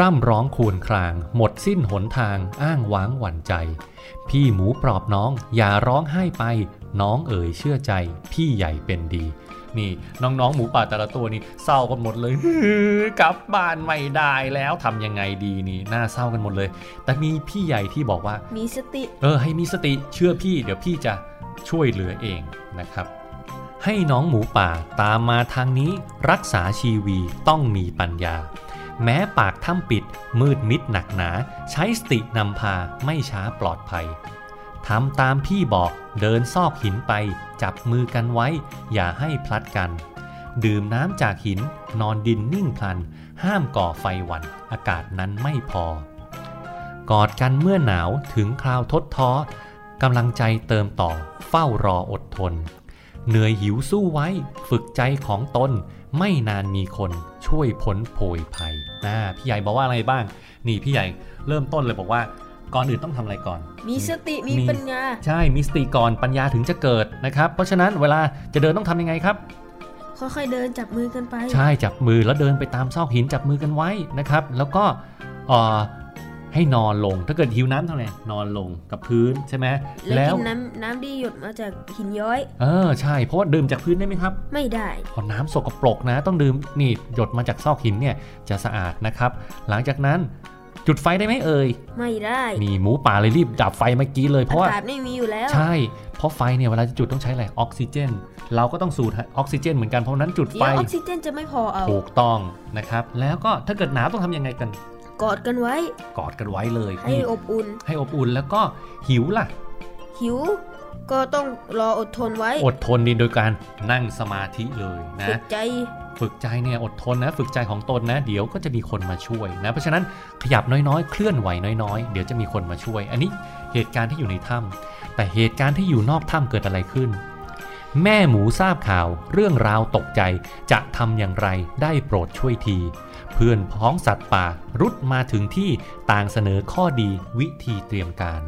ร่ำร้องคูนคราง หมดสิ้นหนทางอ้างว้างหวั่นใจ พี่หมูปลอบน้อง อย่าร้องไห้ไป น้องเอ๋ยเชื่อใจ พี่ใหญ่เป็นดี นี่น้องๆ หมูป่าแต่ละตัวนี่เศร้ากันหมดเลยกลับบ้านไม่ได้แล้วทำยังไงดีนี่น่าเศร้ากันหมดเลย แต่มีพี่ใหญ่ที่บอกว่า มีสติ เออให้มีสติเชื่อพี่ เดี๋ยวพี่จะช่วยเหลือเองนะครับ ให้น้องหมูป่าตามมาทางนี้รักษาชีวีต้องมีปัญญา แม้ปากถ้ำปิดมืดมิดหนักหนา ใช้สตินำพาไม่ช้าปลอดภัย ทำตามพี่บอกเดินซอกหินไป จับมือกันไว้ อย่าให้พลัดกัน ดื่มน้ำจากหิน นอนดินนิ่งพลัน ห้ามก่อไฟวัน อากาศนั้นไม่พอ กอดกันเมื่อหนาวถึงคราวทดท้อกำลังใจเติมต่อ เฝ้ารออดทน เหนื่อยหิวสู้ไว้ ฝึกใจของตนไม่นานมีคนช่วยพ้นโผยภัยนะพี่ใหญ่บอกว่าอะไรบ้าง นี่พี่ใหญ่เริ่มต้นเลยบอกว่า ก่อนอื่นต้องทำอะไรก่อน มีสติมีปัญญา ใช่ มีสติก่อนปัญญาถึงจะเกิดนะครับ เพราะฉะนั้นเวลาจะเดินต้องทำยังไงครับ ค่อยๆเดินจับมือกันไป ใช่จับมือแล้วเดินไปตามซอกหินจับมือกันไว้นะครับ แล้วก็ให้นอนลงถ้าเกิดหิวน้ำเท่าไหร่นอนลงกับพื้นใช่ไหมแล้วกินน้ำน้ำดีหยดมาจากหินย้อย เออใช่เพราะว่าดื่มจากพื้นได้ไหมครับ ไม่ได้พอน้ำสกปรกนะ ต้องดื่มนี่หยดมาจากซอกหินเนี่ยจะสะอาดนะครับ หลังจากนั้น จุดไฟได้ไหมเอ่ย ไม่ได้ นี่หมูป่าเลยรีบดับไฟเมื่อกี้เลยเพราะว่าอากาศไม่มีอยู่แล้ว ใช่ เพราะไฟเนี่ยเวลาจะจุดต้องใช้อะไรออกซิเจน เราก็ต้องสูดออกซิเจนเหมือนกันเพราะนั้นจุดไฟ ออกซิเจนจะไม่พอเอา ถูกต้องนะครับ แล้วก็ถ้าเกิดหนาวต้องทำยังไงกัน กอดกันไว้ กอดกันไว้เลย ให้อบอุ่น ให้อบอุ่นแล้วก็หิวล่ะ หิวก็ต้องรออดทนไว้ อดทนดีโดยการนั่งสมาธิเลยนะ ฝึกใจ ฝึกใจเนี่ยอดทนนะ ฝึกใจของตนนะ เดี๋ยวก็จะมีคนมาช่วยนะเพราะฉะนั้นขยับน้อยๆ เคลื่อนไหวน้อยๆ เดี๋ยวจะมีคนมาช่วย อันนี้เหตุการณ์ที่อยู่ในถ้ำแต่เหตุการณ์ที่อยู่นอกถ้ำเกิดอะไรขึ้น แม่หมูทราบข่าว เรื่องราวตกใจจะทำอย่างไรได้โปรดช่วยที เพื่อนพ้องสัตว์ป่ารุดมาถึงที่ต่างเสนอข้อดีวิธีเตรียมการ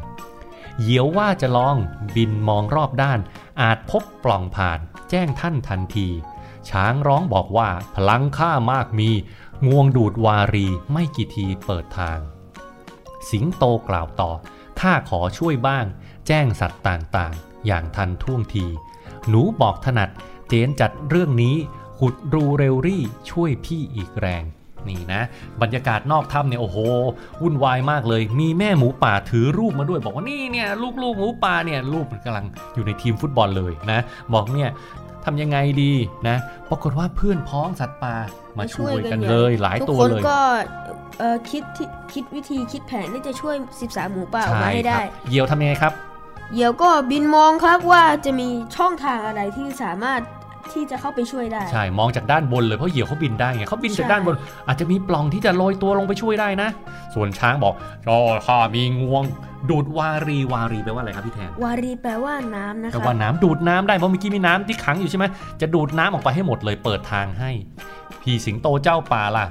เหยียวว่าจะลองบินมองรอบด้าน อาจพบปล่องผ่าน แจ้งท่านทันที ช้างร้องบอกว่าพลังข้ามากมี งวงดูดวารีไม่กี่ทีเปิดทาง สิงโตกล่าวต่อถ้าขอช่วยบ้าง แจ้งสัตว์ต่างๆ อย่างทันท่วงที หนูบอกถนัด เจนจัดเรื่องนี้ ขุดรูเร็วรี่ช่วยพี่อีกแรงนี่นะบรรยากาศนอกถ้ำเนี่ยโอ้โหวุ่นวายมากเลย มีแม่หมูป่าถือรูปมาด้วย บอกว่านี่เนี่ยลูกๆหมูป่าเนี่ยรูปกำลังอยู่ในทีมฟุตบอลเลยนะ บอกเนี่ย ทำยังไงดีนะปรากฏว่าเพื่อนพ้องสัตว์ป่ามาช่วยกันเลยหลายตัวเลยทุกคนก็คิดคิดวิธีคิดแผนที่จะช่วย 13 หมูป่าออกมาให้ได้เยียวทำยังไงครับเยียวก็บินมองครับว่าจะมีช่องทางอะไรที่สามารถที่จะเข้าไปช่วยได้ ใช่ มองจากด้านบนเลยเพราะเหยี่ยวเขาบินได้ไงเขาบินจากด้านบน อาจจะมีปล่องที่จะโรยตัวลงไปช่วยได้นะ ส่วนช้างบอกรอข้ามีงวง ดูดวารีวารีแปลว่าอะไรครับพี่แทน วารีแปลว่าน้ำนะคะแปลว่าน้ำดูดน้ำได้เพราะเมื่อกี้มีน้ำที่ขังอยู่ใช่ไหมจะดูดน้ำออกไปให้หมดเลยเปิดทางให้พี่สิงโตเจ้าป่าล่ะ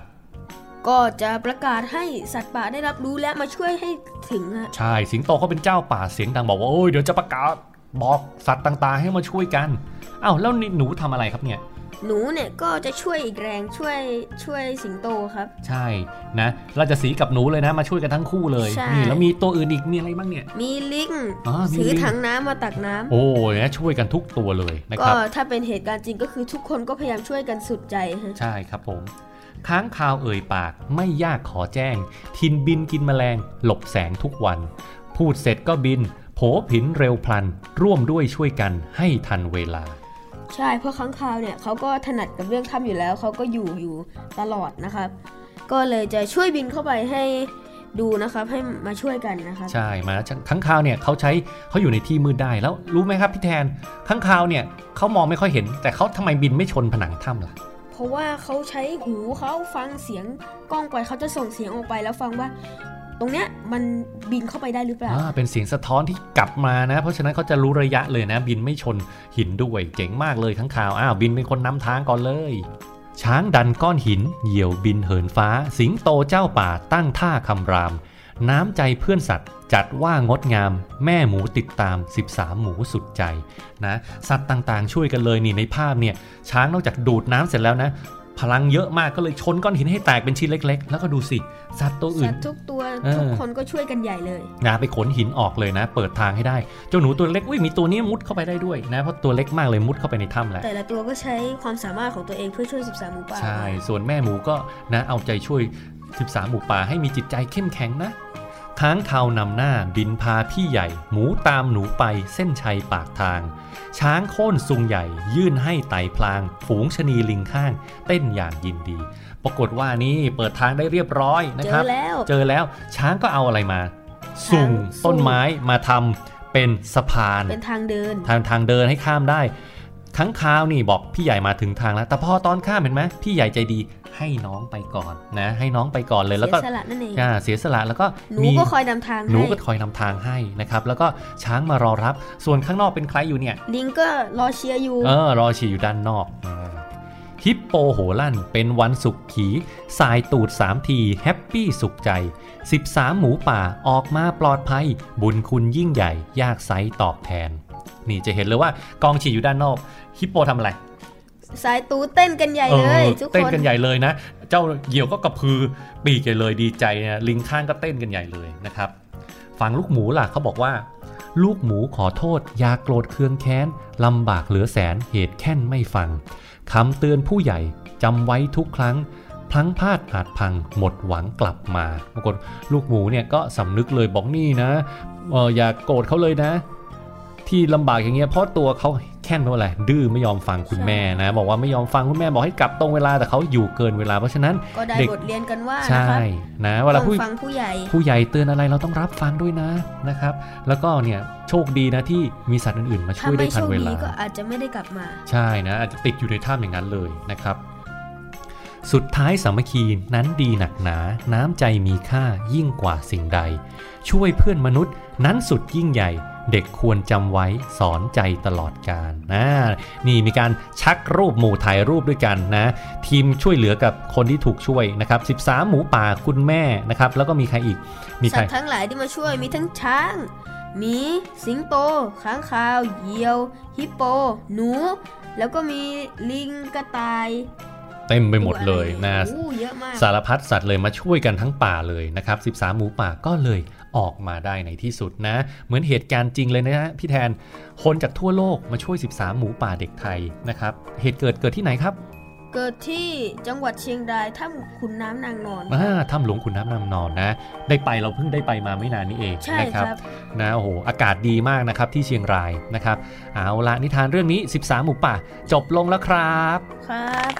ก็จะประกาศให้สัตว์ป่าได้รับรู้และมาช่วยให้ถึงใช่สิงโตเขาเป็นเจ้าป่าเสียงดังบอกว่าโอ้ยเดี๋ยวจะประกาศบอกสัตว์ต่างๆ ให้มาช่วยกันอ้าวแล้วหนูทำอะไรครับเนี่ย หนูเนี่ยก็จะช่วยอีกแรงช่วยช่วยสิงโตครับ ใช่นะเราจะสีกับหนูเลยนะมาช่วยกันทั้งคู่เลยนี่แล้วมีตัวอื่นอีกมีอะไรบ้างเนี่ย มีลิงถือถังน้ำมาตักน้ำโอ้ยนะช่วยกันทุกตัวเลยนะครับก็ถ้าเป็นเหตุการณ์จริงก็คือทุกคนก็พยายามช่วยกันสุดใจใช่ครับผมค้างคาวเอ่ยปากไม่ยากขอแจ้ง ทินบินกินแมลง หลบแสงทุกวัน พูดเสร็จก็บิน โผผินเร็วพลัน ร่วมด้วยช่วยกันให้ทันเวลา ใช่เพราะค้างคาวเนี่ยเขาก็ถนัดกับเรื่องถ้ำอยู่แล้วเขาก็อยู่อยู่ตลอดนะครับ ก็เลยจะช่วยบินเข้าไปให้ดูนะครับให้มาช่วยกันนะครับใช่มาข้างคาวเนี่ยเขาใช้เขาอยู่ในที่มืดได้แล้วรู้ไหมครับพี่แทนข้างคาวเนี่ยเขามองไม่ค่อยเห็น แต่เขาทำไมบินไม่ชนผนังถ้ำล่ะเพราะว่าเขาใช้หูเขาฟังเสียงกล้องไปเขาจะส่งเสียงออกไปแล้วฟังว่า ตรงเนี้ยมันบินเข้าไปได้หรือเปล่าเป็นเสียงสะท้อนที่กลับมานะ เพราะฉะนั้นเขาจะรู้ระยะเลยนะ บินไม่ชนหินด้วยเจ๋งมากเลยข้างคาวอ้าวบินเป็นคนนำทางก่อนเลย ช้างดันก้อนหิน เหยี่ยวบินเหินฟ้า สิงโตเจ้าป่าตั้งท่าคำราม น้ำใจเพื่อนสัตว์จัดว่างดงาม แม่หมูติดตาม 13 หมูสุดใจนะ สัตว์ต่างๆ ช่วยกันเลยนี่ในภาพเนี่ยช้างนอกจากดูดน้ำเสร็จแล้วนะ พลังเยอะมากก็เลยชนก้อนหินให้แตกเป็นชิ้นเล็ก ๆ แล้วก็ดูสิสัตว์ตัวอื่นสัตว์ทุกตัวทุกคนก็ช่วยกันใหญ่เลยนะไปขนหินออกเลยนะ เปิดทางให้ได้เจ้าหนูตัวเล็กวิมีตัวนี้มุดเข้าไปได้ด้วยนะเพราะตัวเล็กมากเลยมุดเข้าไปในถ้ำแล้วแต่ละตัวก็ใช้ความสามารถของตัวเองเพื่อช่วย 13 หมูป่าใช่ส่วนแม่หมูก็นะเอาใจช่วย 13 หมูป่าให้มีจิตใจเข้มแข็งนะ ค้างคาวนำหน้าบินพาพี่ใหญ่ หมูตามหนูไปเส้นชัยปากทาง ช้างโค่นซุงใหญ่ ยื่นให้ไต่พลาง ฝูงชนีลิงข้าง เต้นอย่างยินดี ปรากฏว่านี่เปิดทางได้เรียบร้อยนะครับ เจอแล้ว เจอแล้วช้างก็เอาอะไรมาซุงต้นไม้มาทำเป็นสะพาน เป็นทางเดิน ทางทางเดินให้ข้ามได้ ค้างคาวนี่บอกพี่ใหญ่มาถึงทางแล้ว แต่พอตอนข้ามเห็นไหมพี่ใหญ่ใจดีให้น้องไปก่อนนะ ให้น้องไปก่อนเลยแล้วก็เสียสละนั่นเองเสียสละแล้วก็หนูก็คอยนำทางหนูก็คอยนำทางให้นะครับแล้วก็ช้างมารอรับ ส่วนข้างนอกเป็นใครอยู่เนี่ยลิงก็รอเชียร์อยู่เออรอเชียร์อยู่ด้านนอกฮิปโปโห่ลั่นเป็นวันสุขขีส่ายตูดสามที happy สุขใจ 13 หมูป่าออกมาปลอดภัย บุญคุณยิ่งใหญ่ ยากไซตอบแทน นี่จะเห็นเลยว่ากองฉีอยู่ด้านนอกฮิปโปทำอะไร สายตูเต้นกันใหญ่เลยทุกคนเต้นกันใหญ่เลยนะ เจ้าเหยี่ยวก็กระพือปีกเลยดีใจนะลิงข้างก็เต้นกันใหญ่เลยนะครับฟังลูกหมูล่ะเขาบอกว่า ลูกหมูขอโทษอย่าโกรธเคืองแค้นลำบากเหลือแสนเหตุแค่นไม่ฟังคำเตือนผู้ใหญ่จำไว้ทุกครั้งพลั้งพลาดอาจพังหมดหวังกลับมาบางคนลูกหมูเนี่ยก็สำนึกเลยบอกนี่นะอออย่าโกรธเขาเลยนะ ที่ลำบากอย่างเงี้ยเพราะตัวเขาแค่นเพราะอะไรดื้อไม่ยอมฟังคุณแม่นะ บอกว่าไม่ยอมฟังคุณแม่บอกให้กลับตรงเวลาแต่เขาอยู่เกินเวลาเพราะฉะนั้นก็ได้บทเรียนกันว่าใช่นะเวลาผู้ฟังผู้ใหญ่ ผู้ใหญ่เตือนอะไรเราต้องรับฟังด้วยนะนะครับ แล้วก็เนี่ยโชคดีนะที่มีสัตว์อื่นๆ มาช่วยได้ทันเวลาก็อาจจะไม่ได้กลับมา ใช่นะอาจจะติดอยู่ในถ้ำอย่างนั้นเลยนะครับสุดท้ายสามัคคีนั้นดีหนักหนา น้ำใจมีค่ายิ่งกว่าสิ่งใด ช่วยเพื่อนมนุษย์นั้นสุดยิ่งใหญ่ เด็กควรจำไว้สอนใจตลอดการนะนี่มีการชักรูปหมู่ถ่ายรูปด้วยกันนะ ทีมช่วยเหลือกับคนที่ถูกช่วยนะครับ 13 หมูป่าคุณแม่นะครับ แล้วก็มีใครอีก มีใครทั้งหลายที่มาช่วยมีทั้งช้างหมีสิงโตค้างคาวเหยี่ยว ฮิปโป หนู แล้วก็มีลิงกระต่ายเต็มไปหมดเลยนะสารพัดสัตว์เลยมาช่วยกันทั้งป่าเลยนะครับ 13 หมูป่าก็เลย ออกมาได้ในที่สุดนะ เหมือนเหตุการณ์จริงเลยนะฮะพี่แทนคนจากทั่วโลกมาช่วย 13 หมูป่าเด็กไทยนะครับเหตุเกิดเกิดที่ไหนครับ เกิดที่จังหวัดเชียงรายถ้ำขุนน้ำนางนอนอ่าถ้ำหลวงขุนน้ำนางนอนนะ ได้ไปเราเพิ่งได้ไปมาไม่นานนี้เองนะครับนะโอ้โหอากาศดีมากนะครับที่เชียงรายนะครับเอาละนิทานเรื่องนี้ 13 หมูป่า จบลงแล้วครับครับ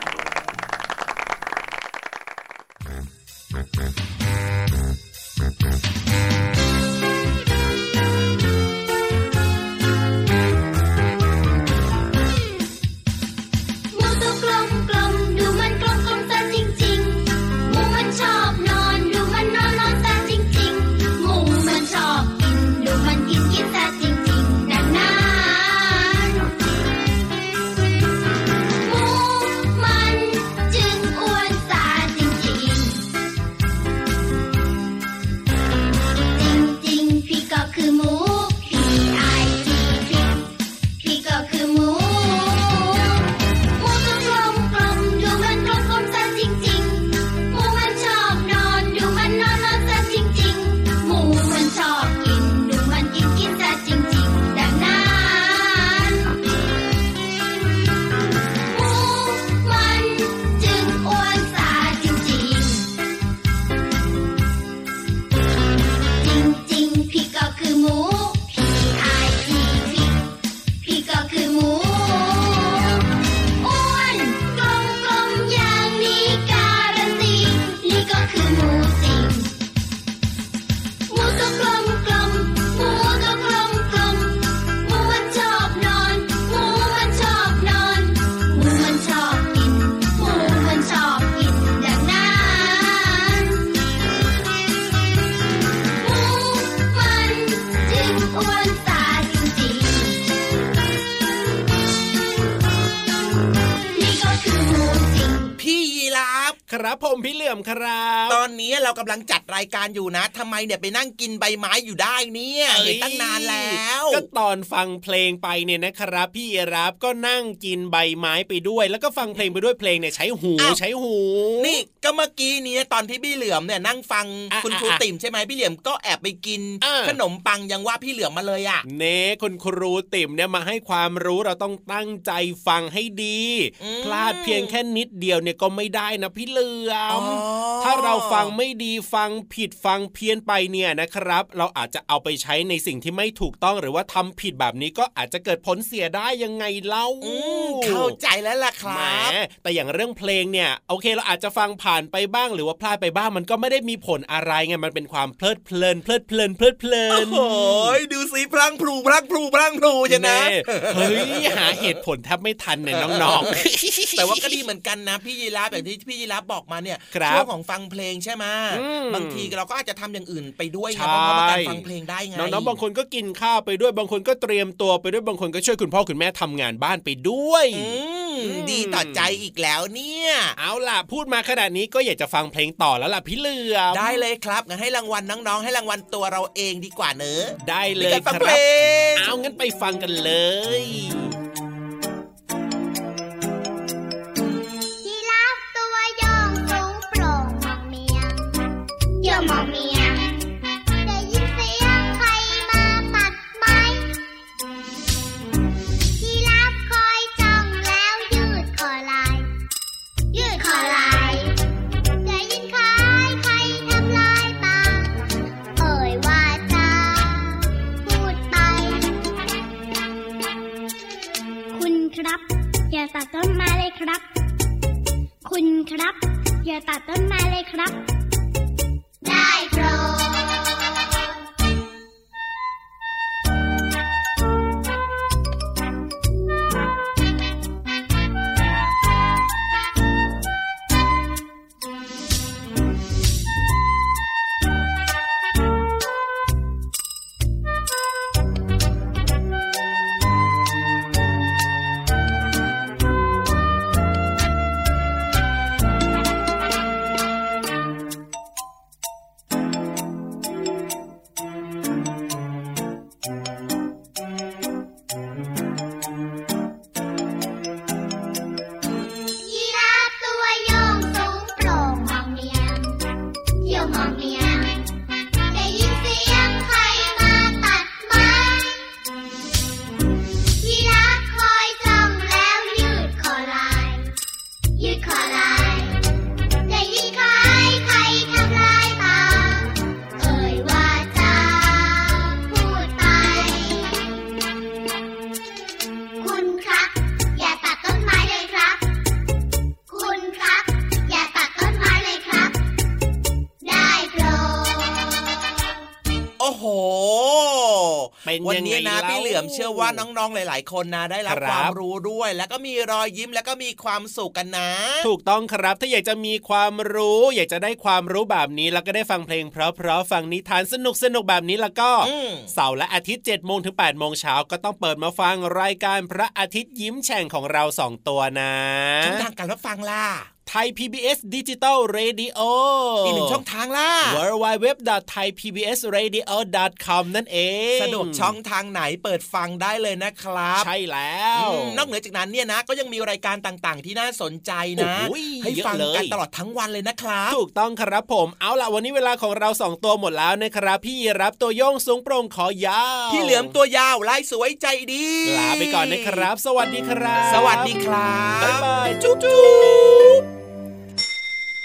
ายการอยู่นะทำไมเนี่ยไปนั่งกินใบไม้อยู่ได้เนี่ยเห็นตั้งนานแล้ว ก็ตอนฟังเพลงไปเนี่ยนะครับ พี่รับก็นั่งกินใบไม้ไปด้วย แล้วก็ฟังเพลงไปด้วยเพลงเนี่ยใช้หูใช้หู นี่ก็เมื่อกี้นี้ตอนที่พี่เหลือมเนี่ยนั่งฟังคุณครูติ่มใช่ไหมพี่เหลือมก็แอบไปกิน ขนมปังยังว่าพี่เหลือมมาเลยอะเน่คุณครูติ่มเนี่ยมาให้ความรู้เราต้องตั้งใจฟังให้ดี พลาดเพียงแค่นิดเดียวเนี่ยก็ไม่ได้นะพี่เหลือมถ้าเราฟังไม่ดีฟังผิดฟังเพี้ยนไปเนี่ยนะครับ เราอาจจะเอาไปใช้ในสิ่งที่ไม่ถูกต้องหรือว่าทำผิดแบบนี้ก็อาจจะเกิดผลเสียได้ยังไงเล่าเข้าใจแล้วล่ะครับแต่อย่างเรื่องเพลงเนี่ยโอเคเราอาจจะฟังผ่านไปบ้างหรือว่าพลาดไปบ้างมันก็ไม่ได้มีผลอะไรไงมันเป็นความเพลิดเพลินเพลิดเพลินเพลิดเพลินโอ้ยดูสิพลังพลูพลังพลูพลังพลูใช่ไหมเฮ้ยหาเหตุผลแทบไม่ทันเนี่ยน้องๆแต่ว่าก็ดีเหมือนกันนะพี่ยีราฟแบบที่พี่ยีราฟบอกมาเนี่ยช่วงของฟังเพลงใช่ไหมบางทีเราก็อาจจะทำอย่างอื่นไปด้วยไงเพราะว่าการฟังเพลงได้ไงน้องๆบางคนก็กินข้าวไปด้วยบางคนก็เตรียมตัวไปด้วยบางคนก็ช่วยคุณพ่อคุณแม่ทำงานบ้านไปด้วยดีต่อใจอีกแล้วเนี่ย เอาล่ะพูดมาขนาดนี้ก็อยากจะฟังเพลงต่อแล้วล่ะพี่เหลือได้เลยครับงั้นให้รางวัลน้องๆ ให้รางวัลตัวเราเองดีกว่าเนอะได้เลยครับเอางั้นไปฟังกันเลย มองเมียได้ยินเสียงใครมาตัดไม้ที่รับคอยจ้องแล้วยืดคอลาย ยืดคอลายได้ยินคายใครทำลายตาเอ่ยว่าจะพูดไป คุณครับ อย่าตัดต้นไม้เลยครับ คุณครับ อย่าตัดต้นไม้เลยครับ วั น้องๆหลาย ๆ คนนะได้รับความรู้ด้วย แล้วก็มีรอยยิ้มแล้วก็มีความสุขกันนะ ถูกต้องครับถ้าอยากจะมีความรู้ อยากจะได้ความรู้แบบนี้แล้วก็ได้ฟังเพลง เพราะๆฟังนิทานสนุกสนุกแบบนี้แล้วก็เสาร์และอาทิตย์เจ็ดโมงถึงแปดโมงเช้าก็ต้องเปิดมาฟังรายการพระอาทิตย์ยิ้มแฉ่งของเราสองตัวนะช่องทางการรับฟังล่ะ ไทย PBS digital radio อีกหนึ่งช่องทางล่ะ w w w t h a i PBS Radio com นั่นเอง สะดวกช่องทางไหนเปิดฟังได้เลยนะครับ ใช่แล้ว นอกเหนือจากนั้นเนี่ยนะ ก็ยังมีรายการต่างๆ ที่น่าสนใจนะ ให้ฟังกันตลอดทั้งวันเลยนะครับ ถูกต้องครับผม เอาล่ะ วันนี้เวลาของเราสองตัวหมดแล้วนะครับ พี่รับตัวโยงสูงโปร่งขอยาว พี่เหลือมตัวยาวลายสวยใจดีลาไปก่อนนะครับ สวัสดีครับ สวัสดีครับบ๊ายบายจุ๊บจุ๊บ